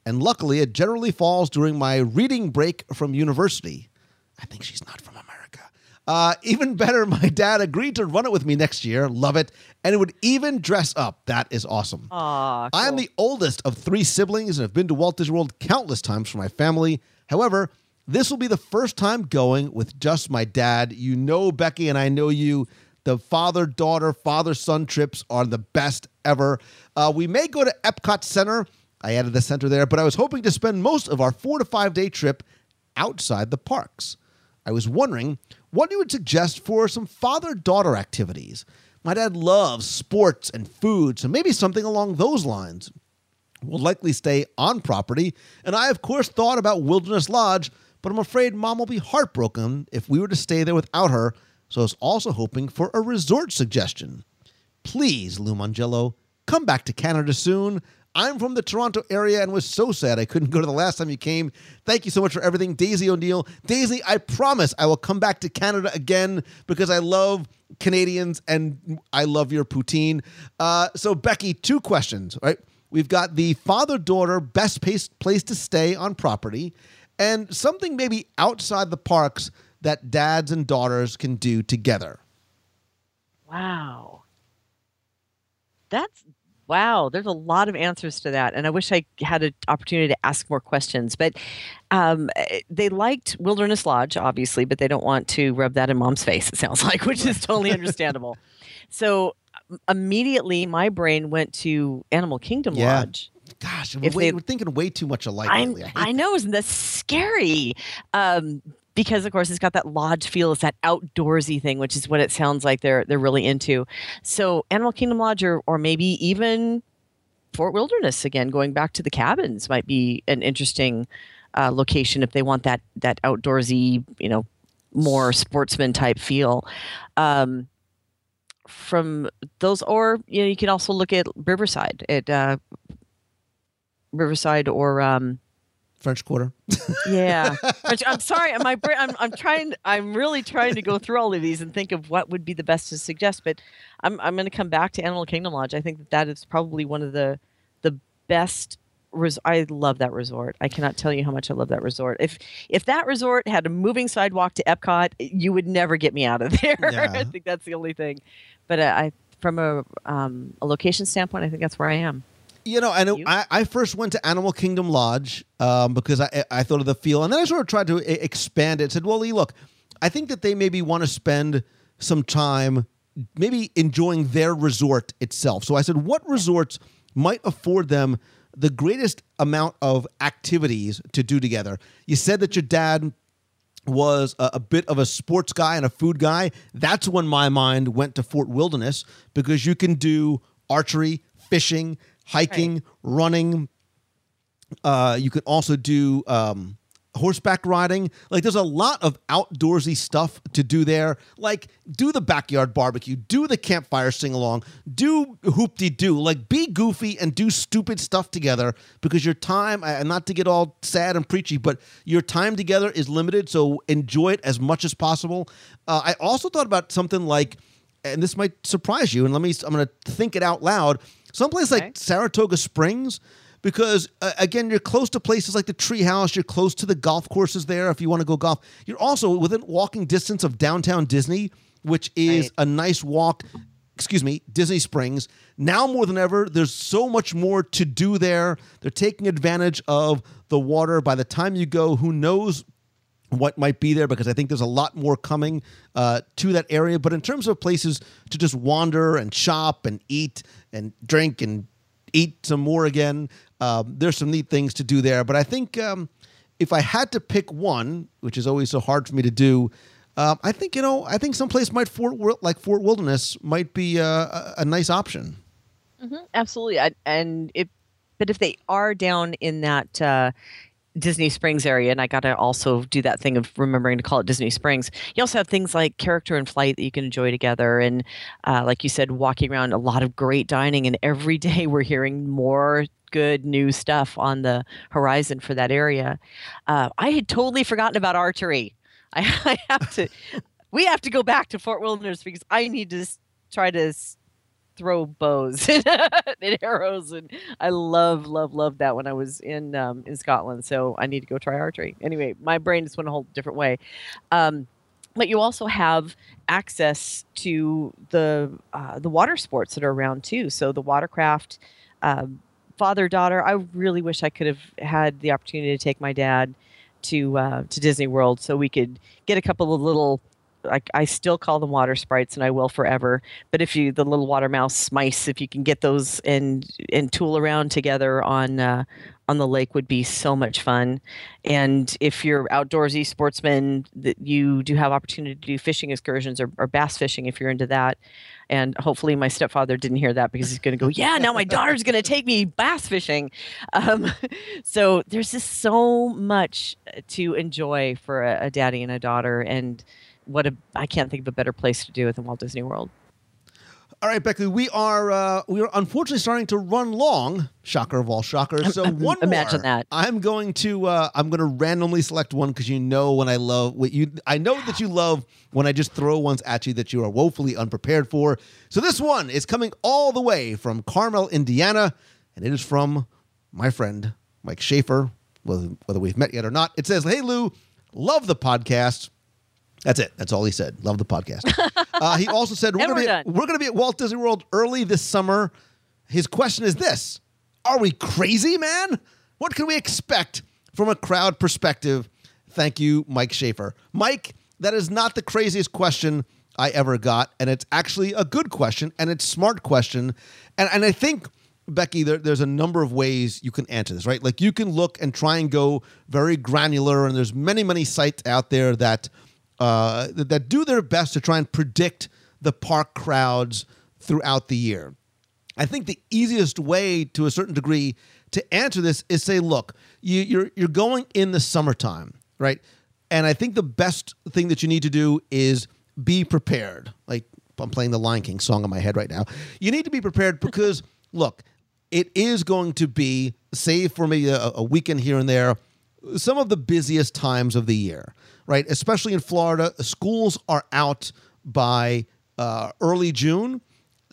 and luckily it generally falls during my reading break from university. I think she's not from. Uh, even better, my <laughs> dad agreed to run it with me next year. Love it. And it would even dress up. That is awesome. Aw, I am the oldest of three siblings and have been to Walt Disney World countless times for my family. However, this will be the first time going with just my dad. You know Becky and I know you. The father daughter, father son trips are the best ever. Uh, we may go to Epcot Center. I added the center there, but I was hoping to spend most of our four to five day trip outside the parks. I was wondering what you would suggest for some father daughter activities. My dad loves sports and food, so maybe something along those lines. We'll likely stay on property, and I, of course, thought about Wilderness Lodge, but I'm afraid mom will be heartbroken if we were to stay there without her, so I was also hoping for a resort suggestion. Please, Lou Mongello, come back to Canada soon. I'm from the Toronto area and was so sad I couldn't go to the last time you came. Thank you so much for everything, Daisy O'Neill. Daisy, I promise I will come back to Canada again because I love Canadians and I love your poutine. Uh, so, Becky, two questions, right? We've got the father daughter best place, place to stay on property and something maybe outside the parks that dads and daughters can do together. Wow. That's wow. There's a lot of answers to that, and I wish I had an opportunity to ask more questions. But um, eh, they liked Wilderness Lodge, obviously, but they don't want to rub that in mom's face. It sounds <laughs> like, which is totally <laughs> understandable. So um, immediately, my brain went to Animal Kingdom Yeah. Lodge. Gosh, we're, way, they- we're thinking way too much alike. I, lately. I know, isn't that scary? Um, because of course it's got that lodge feel, it's that outdoorsy thing, which is what it sounds like they're they're really into. So Animal Kingdom Lodge, or or maybe even Fort Wilderness again, going back to the cabins might be an interesting uh, location if they want that that outdoorsy, you know, more sportsman type feel. Um, from those, or you know, you can also look at Riverside at uh, Riverside or. Um, French Quarter. yeah, <laughs> I'm sorry. My brain. I'm. I'm trying. I'm really trying to go through all of these and think of what would be the best to suggest. But I'm. I'm going to come back to Animal Kingdom Lodge. I think that that is probably one of the the best. Res- I love that resort. I cannot tell you how much I love that resort. If if that resort had a moving sidewalk to Epcot, you would never get me out of <laughs> there. Yeah. I think that's the only thing. But uh, I, from a um, a location standpoint, I think that's where I am. You know, I know I, I first went to Animal Kingdom Lodge um, because I I thought of the feel, and then I sort of tried to expand it. Said, well, Lee, look, I think that they maybe want to spend some time maybe enjoying their resort itself. So I said, what resorts might afford them the greatest amount of activities to do together? You said that your dad was a, a bit of a sports guy and a food guy. That's when my mind went to Fort Wilderness because you can do archery, fishing, hiking, running. Uh, you can also do um, horseback riding. Like, there's a lot of outdoorsy stuff to do there. Like, do the backyard barbecue, do the campfire sing along, do hoop de doo. Like, be goofy and do stupid stuff together because your time, and not to get all sad and preachy, but your time together is limited. So enjoy it as much as possible. Uh, I also thought about something like, and this might surprise you, and let me, I'm going to think it out loud. Someplace Okay. like Saratoga Springs, because uh, again, you're close to places like the Treehouse. You're close to the golf courses there if you want to go golf. You're also within walking distance of downtown Disney, which is Right. a nice walk. Excuse me, Disney Springs. Now more than ever, there's so much more to do there. They're taking advantage of the water. By the time you go, who knows what might be there because I think there's a lot more coming uh, to that area. But in terms of places to just wander and shop and eat and drink and eat some more again. Um, there's some neat things to do there. But I think um, if I had to pick one, which is always so hard for me to do, um, I think you know, I think someplace might Fort like Fort Wilderness might be uh, a, a nice option. Absolutely. I, and if, but if they are down in that uh, Disney Springs area, and I got to also do that thing of remembering to call it Disney Springs, you also have things like Characters in Flight that you can enjoy together. And uh, like you said, walking around, a lot of great dining. And every <laughs> day we're hearing more good new stuff on the horizon for that area. Uh, I had totally forgotten about archery. I, <laughs> I have to, we have to go back to Fort Wilderness because I need to try to throw bows <laughs> and, and arrows and I love love love that when I was in um, in Scotland so I need to go try archery. Anyway my brain just went a whole different way. Um, but you also have access to the uh, the water sports that are around too so the watercraft um, father daughter I really wish I could have had the opportunity to take my dad to uh, to Disney World so we could get a couple of little like I still call them water sprites and I will forever. But if you the little water mouse mice, if you can get those and and tool around together on uh, on the lake would be so much fun. And if you're outdoorsy sportsman, that you do have opportunity to do fishing excursions or, or bass fishing if you're into that. And hopefully my stepfather didn't hear that because he's going to go, yeah, now my daughter's going to take me bass fishing. Um, <laughs> so there's just so much to enjoy for a, a daddy and a daughter. And what a I can't think of a better place to do it than Walt Disney World. All right, Becky, we are uh, we are unfortunately starting to run long. Shocker of all shockers. So <laughs> one Imagine more. that. I'm going to uh, I'm going to randomly select one because you know when I love what you I know that you love when I just throw ones at you that you are woefully unprepared for. So this one is coming all the way from Carmel, Indiana, and it is from my friend Mike Schaefer. Whether, whether we've met yet or not, it says, "Hey Lou, love the podcast." That's it. That's all he said. Love the podcast. <laughs> uh, he also said we're gonna we're be we're gonna be at Walt Disney World early this summer. His question is this: Are we crazy, man? What can we expect from a crowd perspective? Thank you, Mike Schaefer. Mike, that is not the craziest question I ever got, and it's actually a good question and it's a smart question, and and I think. Becky, there, there's a number of ways you can answer this, right? Like you can look and try and go very granular, and there's many, many sites out there that uh, that, do their best to try and predict the park crowds throughout the year. I think the easiest way, to a certain degree, to answer this is say, look, you, you're you're going in the summertime, right? And I think the best thing that you need to do is be prepared. Like I'm playing the Lion King song in my head right now. You need to be prepared <laughs> because look, it is going to be, save for maybe a, a weekend here and there, some of the busiest times of the year, right? Especially in Florida, schools are out by uh, early June,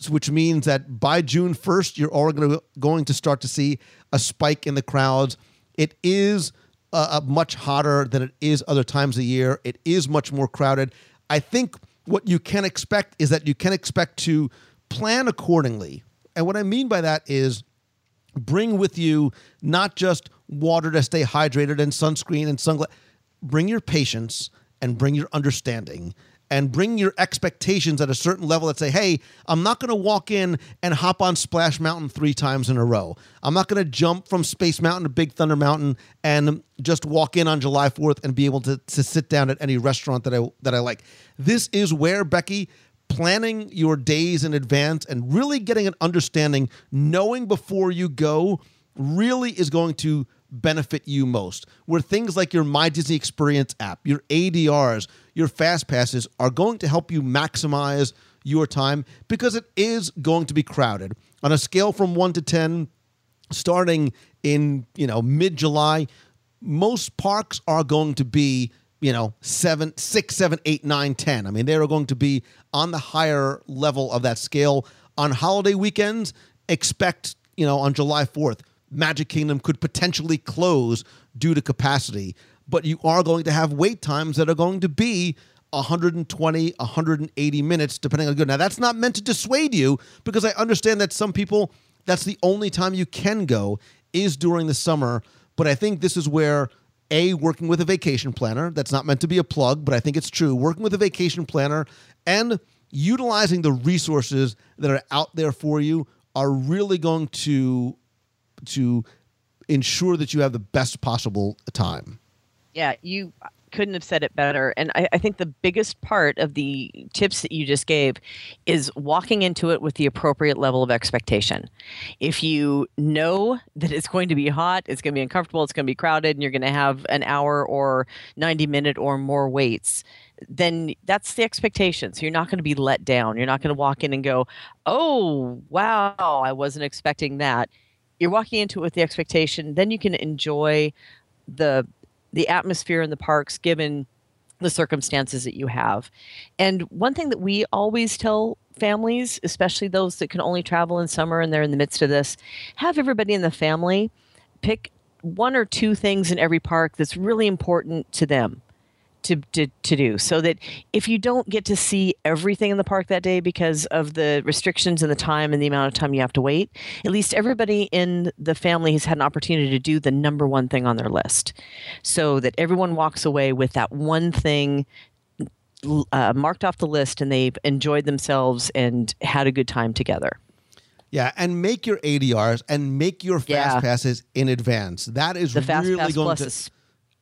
which means that by June 1st, you're already gonna- start to see a spike in the crowds. It is uh, much hotter than it is other times of year. It is much more crowded. I think what you can expect is that you can expect to plan accordingly. And what I mean by that is bring with you not just water to stay hydrated and sunscreen and sunglasses. Bring your patience and bring your understanding and bring your expectations at a certain level that say, hey, I'm not going to walk in and hop on Splash Mountain three times in a row. I'm not going to jump from Space Mountain to Big Thunder Mountain and just walk in on July 4th and be able to, to sit down at any restaurant that I that I like. This is where Becky planning your days in advance and really getting an understanding, knowing before you go, really is going to benefit you most. Where things like your My Disney Experience app, your ADRs, your Fast Passes are going to help you maximize your time because it is going to be crowded. On a scale from 1 to 10, starting in, you know, mid-July, most parks are going to be you know seven six seven eight nine ten i mean they are going to be on the higher level of that scale on holiday weekends expect you know on july 4th magic kingdom could potentially close due to capacity but you are going to have wait times that are going to be 120 180 minutes depending on good. Now that's not meant to dissuade you because i understand that some people that's the only time you can go is during the summer but i think this is where a working with a vacation planner that's not meant to be a plug but i think it's true working with a vacation planner and utilizing the resources that are out there for you are really going to to ensure that you have the best possible time. Yeah, you couldn't have said it better. And I, I, think the biggest part of the tips that you just gave is walking into it with the appropriate level of expectation. If you know that it's going to be hot, it's going to be uncomfortable, it's going to be crowded, and you're going to have an hour or 90 minute or more waits, then that's the expectation. So you're not going to be let down. You're not going to walk in and go, oh, wow, I wasn't expecting that. You're walking into it with the expectation, then you can enjoy the the atmosphere in the parks given the circumstances that you have. And one thing that we always tell families, especially those that can only travel in summer and they're in the midst of this, have everybody in the family pick one or two things in every park that's really important to them to, to, to do so that if you don't get to see everything in the park that day because of the restrictions and the time and the amount of time you have to wait, at least everybody in the family has had an opportunity to do the number one thing on their list so that everyone walks away with that one thing uh, marked off the list and they've enjoyed themselves and had a good time together. Yeah, and make your ADRs and make your fast yeah. passes in advance. That is the fast really pass going plus to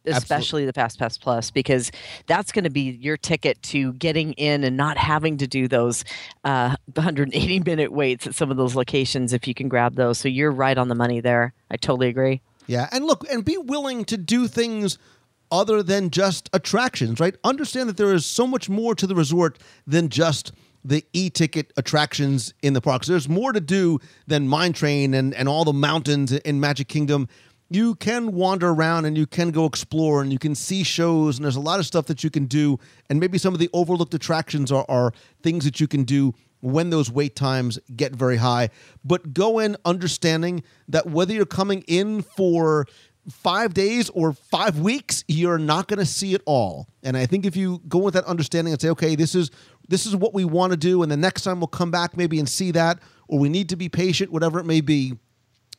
especially Absolutely. the Fast Pass Plus, because that's going to be your ticket to getting in and not having to do those uh, <laughs> 180 minute waits at some of those locations if you can grab those. So you're right on the money there. I totally agree. Yeah, and look, and be willing to do things other than just attractions, right? Understand that there is so much more to the resort than just the e-ticket attractions in the parks. There's more to do than Mine Train and, and all the mountains in Magic Kingdom you can wander around and you can go explore and you can see shows and there's a lot of stuff that you can do. And maybe some of the overlooked attractions are, are things that you can do when those wait times get very high. But go in understanding that whether you're coming in for five days or five weeks you're not going to see it all. And i think if you go with that understanding and say okay this is this is what we want to do and the next time we'll come back maybe and see that or we need to be patient whatever it may be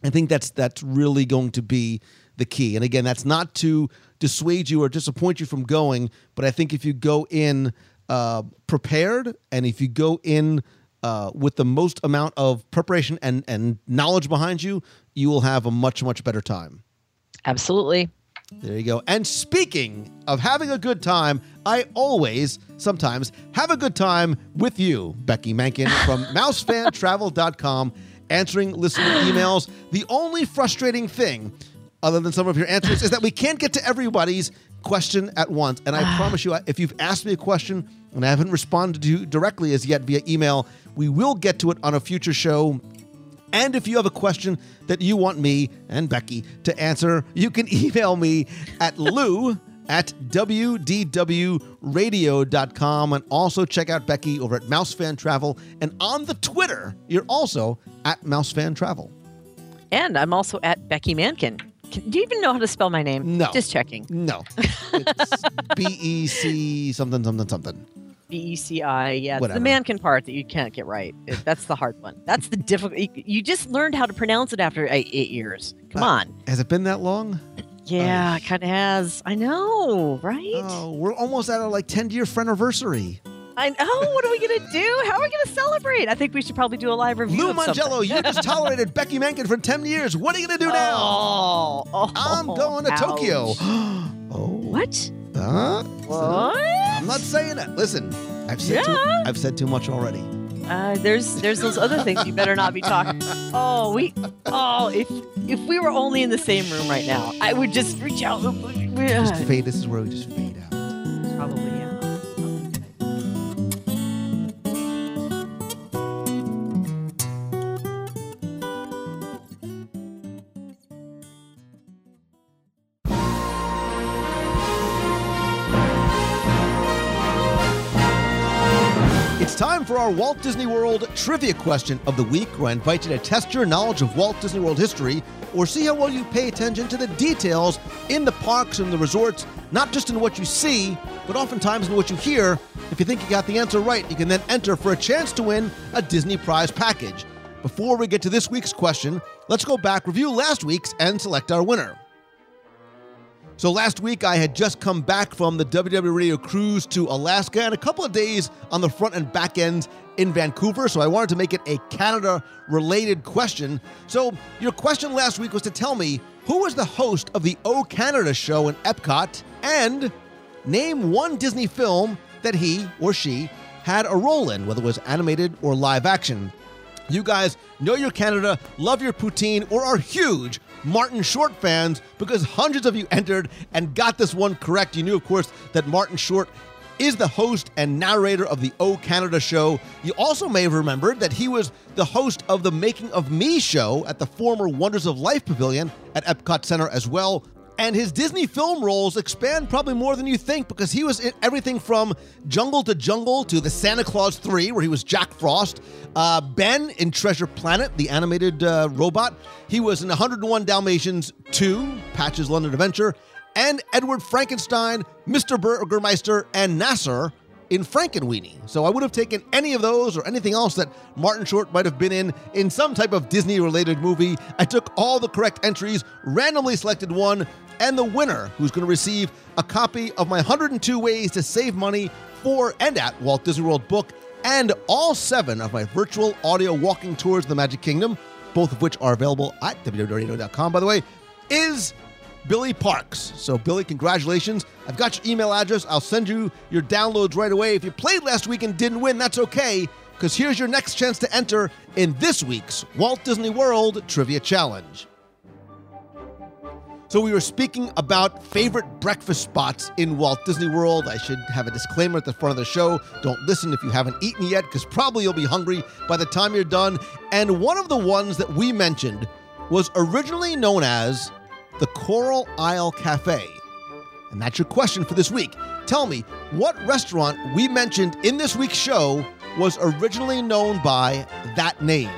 I think that's that's really going to be the key. And again, that's not to dissuade you or disappoint you from going, but I think if you go in uh, prepared and if you go in uh, with the most amount of preparation and and knowledge behind you, you will have a much much better time. Absolutely. There you go. And speaking of having a good time, I always, sometimes, have a good time with you, Becky Mankin from <laughs> MouseFanTravel.com answering listener <gasps> emails. The only frustrating thing, other than some of your answers, is that we can't get to everybody's question at once. And I <sighs> promise you, if you've asked me a question and I haven't responded to you directly as yet via email, we will get to it on a future show. And if you have a question that you want me and Becky to answer, you can <laughs> email me at lou at wdwradio.com and also check out Becky over at Mousefan Travel. And on the Twitter, you're also at Mousefan Travel. And I'm also at Becky Mankin. Can, do you even know how to spell my name? No. Just checking. No. It's <laughs> B E C something, something, something. B E C I. Yeah, Whatever. it's the Mankin part that you can't get right. It, that's the hard one. That's the difficult. You just learned how to pronounce it after eight, eight years. Come Uh, on. Has it been that long? Yeah, it kind of has. I know, right? Oh, we're almost at our like 10 year friend anniversary. I know. What are we gonna do? How are we gonna celebrate? I think we should probably do a live review. Lou. Mongello, you just <laughs> tolerated Becky Mankin for 10 years. What are you going to do now? Oh, oh, I'm oh, going to ouch. Tokyo. <gasps> oh. What? Huh? What? I'm not saying it. Listen, I've said, too, Yeah. I've said too much already. Uh, there's there's those other things you better not be talking. <laughs> Oh, we. Oh, if if we were only in the same room right now, I would just reach out. Just fade. This is where we just fade out. Probably yeah. For our Walt Disney World trivia question of the week, where I invite you to test your knowledge of Walt Disney World history or see how well you pay attention to the details in the parks and the resorts, not just in what you see, but oftentimes in what you hear. If you think you got the answer right, you can then enter for a chance to win a Disney prize package. Before we get to this week's question, let's go back, review last week's, and select our winner. So last week I had just come back from the WW Radio cruise to Alaska and a couple of days on the front and back end in Vancouver. So I wanted to make it a Canada related question. So your question last week was to tell me who was the host of the O Canada show in Epcot and name one Disney film that he or she had a role in, whether it was animated or live action. You guys know your Canada, love your poutine, or are huge Martin Short fans because hundreds of you entered and got this one correct. You knew, of course, that Martin Short is the host and narrator of the O Canada show. You also may have remembered that he was the host of the Making of Me show at the former Wonders of Life Pavilion at Epcot Center as well. And his Disney film roles expand probably more than you think because he was in everything from Jungle to Jungle to the Santa Claus 3, where he was Jack Frost, uh, Ben in Treasure Planet, the animated uh, robot. He was in 101 Dalmatians 2, Patch's London Adventure, and Edward Frankenstein, Mr. Burgemeister, and Nassor in Frankenweenie. So I would have taken any of those or anything else that Martin Short might have been in in some type of Disney related movie. I took all the correct entries, randomly selected one, and the winner, who's going to receive a copy of my 102 Ways to Save Money for and at Walt Disney World book, and all seven of my virtual audio walking tours of the Magic Kingdom, both of which are available at WDWRadio.com, by the way, is Billy Parks. So, Billy, congratulations. I've got your email address. I'll send you your downloads right away. If you played last week and didn't win, that's okay, because here's your next chance to enter in this week's Walt Disney World Trivia Challenge. So, we were speaking about favorite breakfast spots in Walt Disney World. I should have a disclaimer at the front of the show. Don't listen if you haven't eaten yet, because probably you'll be hungry by the time you're done. And one of the ones that we mentioned was originally known as the Coral Isle Cafe. And that's your question for this week. Tell me, what restaurant we mentioned in this week's show was originally known by that name?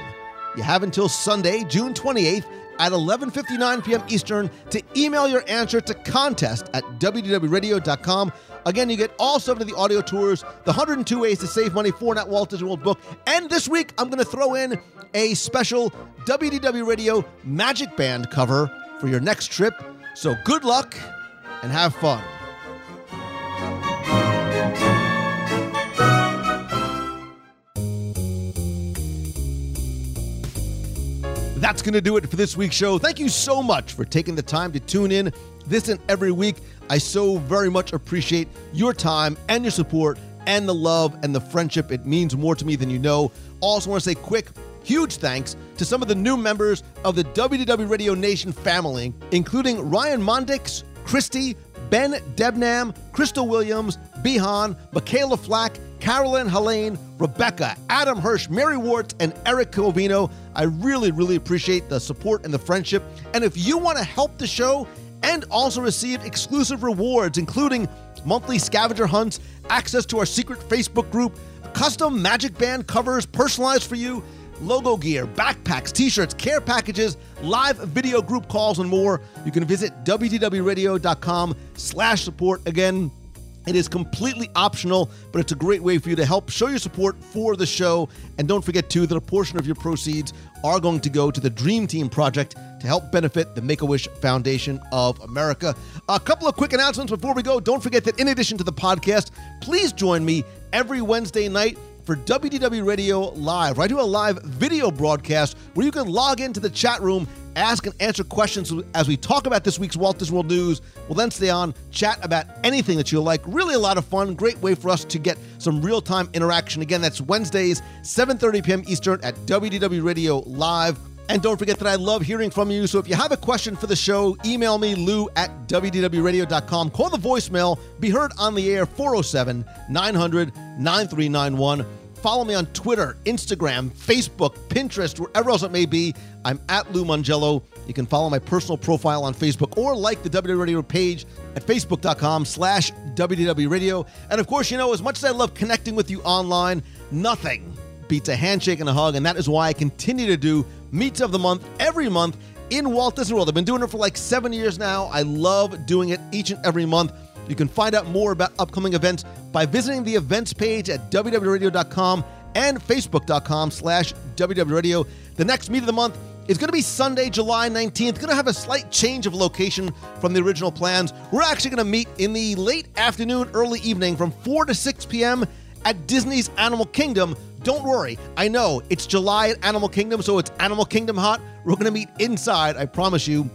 You have until Sunday, June 28th at 11:59 p.m. Eastern to email your answer to contest at WDWRadio.com. Again, you get all seven of the audio tours, the 102 ways to save money for that Walt Disney World book, and this week I'm going to throw in a special WDW Radio Magic Band cover for your next trip. So good luck and have fun. That's going to do it for this week's show. Thank you so much for taking the time to tune in this and every week. I so very much appreciate your time and your support and the love and the friendship. It means more to me than you know. Also, want to say quick, huge thanks to some of the new members of the WDW Radio Nation family, including Ryan Mondix, Christy, Ben Debnam, Crystal Williams, Bihan, Michaela Flack, Carolyn Helene, Rebecca, Adam Hirsch, Mary Wart, and Eric Covino. I really, really appreciate the support and the friendship. And if you want to help the show and also receive exclusive rewards, including monthly scavenger hunts, access to our secret Facebook group, custom Magic Band covers personalized for you, logo gear, backpacks, t-shirts, care packages, live video group calls, and more, you can visit wdwradio.com slash support. Again, it is completely optional, but it's a great way for you to help show your support for the show. And don't forget, too, that a portion of your proceeds are going to go to the Dream Team Project to help benefit the Make a Wish Foundation of America. A couple of quick announcements before we go. Don't forget that in addition to the podcast, please join me every Wednesday night for WDW Radio Live, where I do a live video broadcast where you can log into the chat room, ask and answer questions as we talk about this week's Walt Disney World news. We'll then stay on, chat about anything that you like. Really a lot of fun. Great way for us to get some real-time interaction. Again, that's Wednesdays, 7.30 p.m. Eastern at WDW Radio Live. And don't forget that I love hearing from you. So if you have a question for the show, email me, lou at wdwradio.com. Call the voicemail, be heard on the air, 407 900 9391. Follow me on Twitter, Instagram, Facebook, Pinterest, wherever else it may be. I'm at Lou Mongello. You can follow my personal profile on Facebook or like the WW Radio page at facebook.com slash WDW Radio. And of course, you know, as much as I love connecting with you online, nothing beats a handshake and a hug. And that is why I continue to do Meets of the Month every month in Walt Disney World. I've been doing it for like seven years now. I love doing it each and every month. You can find out more about upcoming events by visiting the events page at WDWRadio.com and facebook.com slash www.radio. The next meet of the month is going to be Sunday, July 19th. Going to have a slight change of location from the original plans. We're actually going to meet in the late afternoon, early evening from 4 to 6 p.m. at Disney's Animal Kingdom. Don't worry, I know it's July at Animal Kingdom, so it's Animal Kingdom hot. We're going to meet inside, I promise you,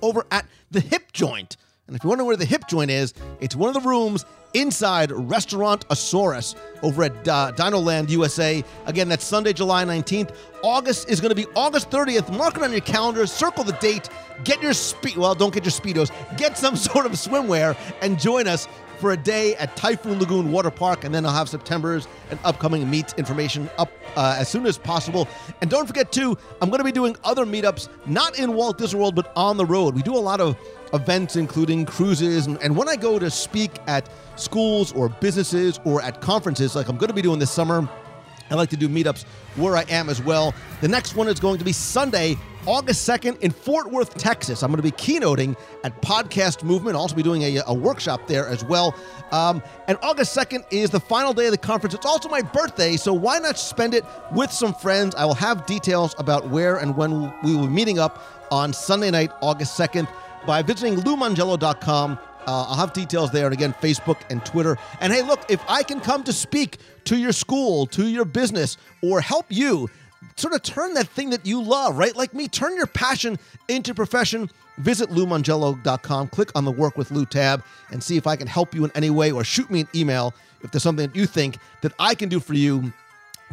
over at the Hip Joint. And if you wonder where the Hip Joint is, it's one of the rooms inside Restaurantosaurus over at uh, Dinoland USA. Again, that's Sunday, July 19th. August is going to be August 30th. Mark it on your calendar, circle the date, get your speed. Well, don't get your speedos. Get some <laughs> sort of swimwear and join us for a day at Typhoon Lagoon Water Park, and then I'll have September's and upcoming meets information up uh, as soon as possible. And don't forget, too, I'm going to be doing other meetups, not in Walt Disney World, but on the road. We do a lot of events, including cruises, and, when I go to speak at schools or businesses or at conferences, like I'm going to be doing this summer, I like to do meetups where I am as well. The next one is going to be Sunday, August 2nd in Fort Worth, Texas. I'm going to be keynoting at Podcast Movement. I'll also be doing a, a workshop there as well. Um, and August 2nd is the final day of the conference. It's also my birthday, so why not spend it with some friends? I will have details about where and when we will be meeting up on Sunday night, August 2nd, by visiting loumongello.com uh, I'll have details there. And again, Facebook and Twitter. And hey, look, if I can come to speak to your school, to your business, or help you sort of turn that thing that you love, right? Like me, turn your passion into profession. Visit loumongello.com, click on the Work with Lou tab, and see if I can help you in any way, or shoot me an email if there's something that you think that I can do for you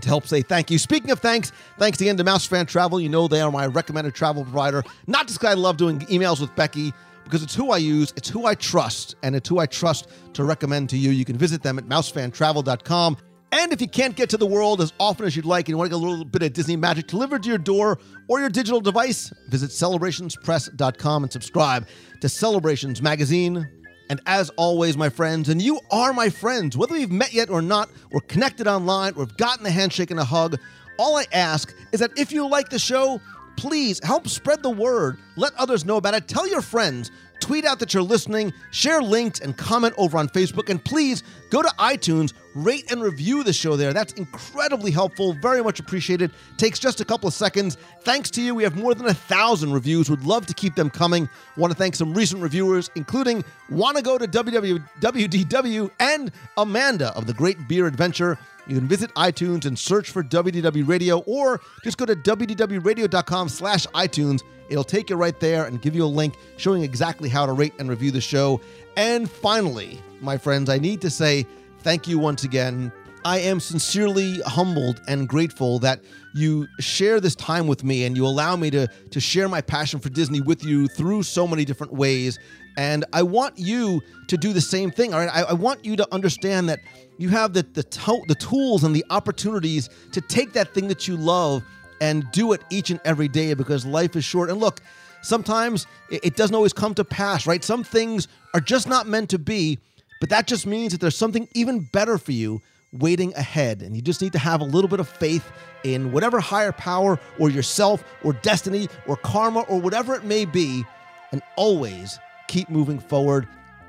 to help say thank you. Speaking of thanks, thanks again to Mouse Fan Travel. You know they are my recommended travel provider. Not just because I love doing emails with Becky, because it's who I use, it's who I trust, and it's who I trust to recommend to you. You can visit them at mousefantravel.com. And if you can't get to the world as often as you'd like and you want to get a little bit of Disney magic delivered to your door or your digital device, visit celebrationspress.com and subscribe to Celebrations Magazine. And as always, my friends, and you are my friends, whether we've met yet or not, or connected online, or have gotten a handshake and a hug, all I ask is that if you like the show, please help spread the word. Let others know about it. Tell your friends. Tweet out that you're listening, share links, and comment over on Facebook. And please go to iTunes, rate and review the show there. That's incredibly helpful, very much appreciated. Takes just a couple of seconds. Thanks to you, we have more than a thousand reviews. Would love to keep them coming. Want to thank some recent reviewers, including Wanna Go to WWDW and Amanda of the Great Beer Adventure. You can visit iTunes and search for WDW Radio or just go to WDWRadio.com slash iTunes. It'll take you right there and give you a link showing exactly how to rate and review the show. And finally, my friends, I need to say thank you once again. I am sincerely humbled and grateful that you share this time with me and you allow me to, to share my passion for Disney with you through so many different ways. And I want you to do the same thing. All right. I, I want you to understand that you have the the, to- the tools and the opportunities to take that thing that you love and do it each and every day because life is short. And look, sometimes it, it doesn't always come to pass, right? Some things are just not meant to be, but that just means that there's something even better for you waiting ahead. And you just need to have a little bit of faith in whatever higher power or yourself or destiny or karma or whatever it may be, and always keep moving forward.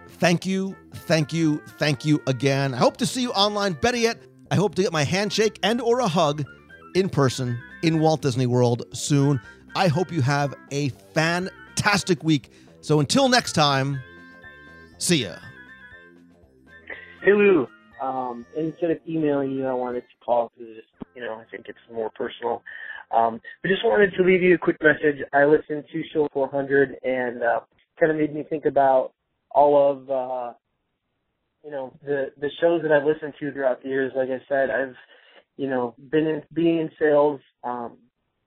Thank you, thank you, thank you again. I hope to see you online. Better yet, I hope to get my handshake and or a hug in person in Walt Disney World soon. I hope you have a fantastic week. So until next time, see ya. Hey Lou, um, instead of emailing you, I wanted to call because you know I think it's more personal. Um, but just wanted to leave you a quick message. I listened to Show 400 and uh, kind of made me think about all of uh, you know the the shows that I've listened to throughout the years. Like I said, I've you know been in being in sales um,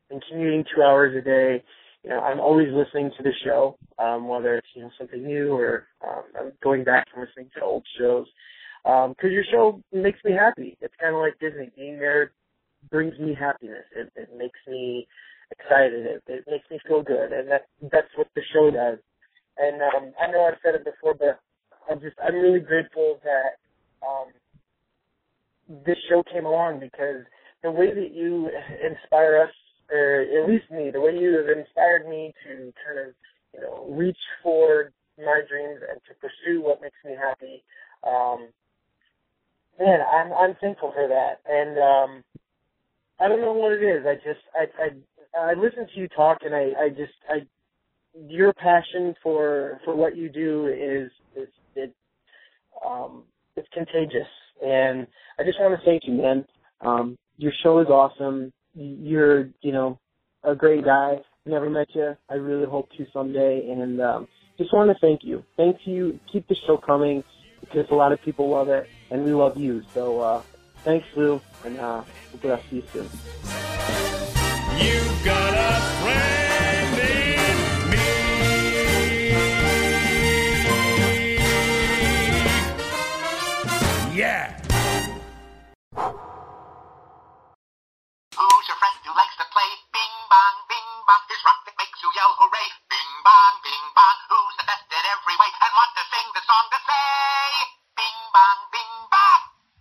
and commuting two hours a day. You know, I'm always listening to the show, um, whether it's you know something new or um, I'm going back and listening to old shows because um, your show makes me happy. It's kind of like Disney. Being there brings me happiness. It, it makes me excited. It, it makes me feel good, and that that's what the show does. And um, I know I've said it before, but I'm just I'm really grateful that um, this show came along because the way that you inspire us, or at least me, the way you have inspired me to kind of you know reach for my dreams and to pursue what makes me happy. Um, man, I'm I'm thankful for that, and um, I don't know what it is. I just I, I I listen to you talk, and I, I just, I, your passion for for what you do is is it, um, it's contagious, and I just want to thank you, man. Um, your show is awesome. You're, you know, a great guy. Never met you. I really hope to someday, and um, just want to thank you. Thank you. Keep the show coming because a lot of people love it, and we love you. So uh, thanks, Lou, and uh, hopefully I'll see you soon. You've got a friend in me. Yeah. Who's your friend who likes to play Bing Bong, Bing Bong? This rock that makes you yell hooray.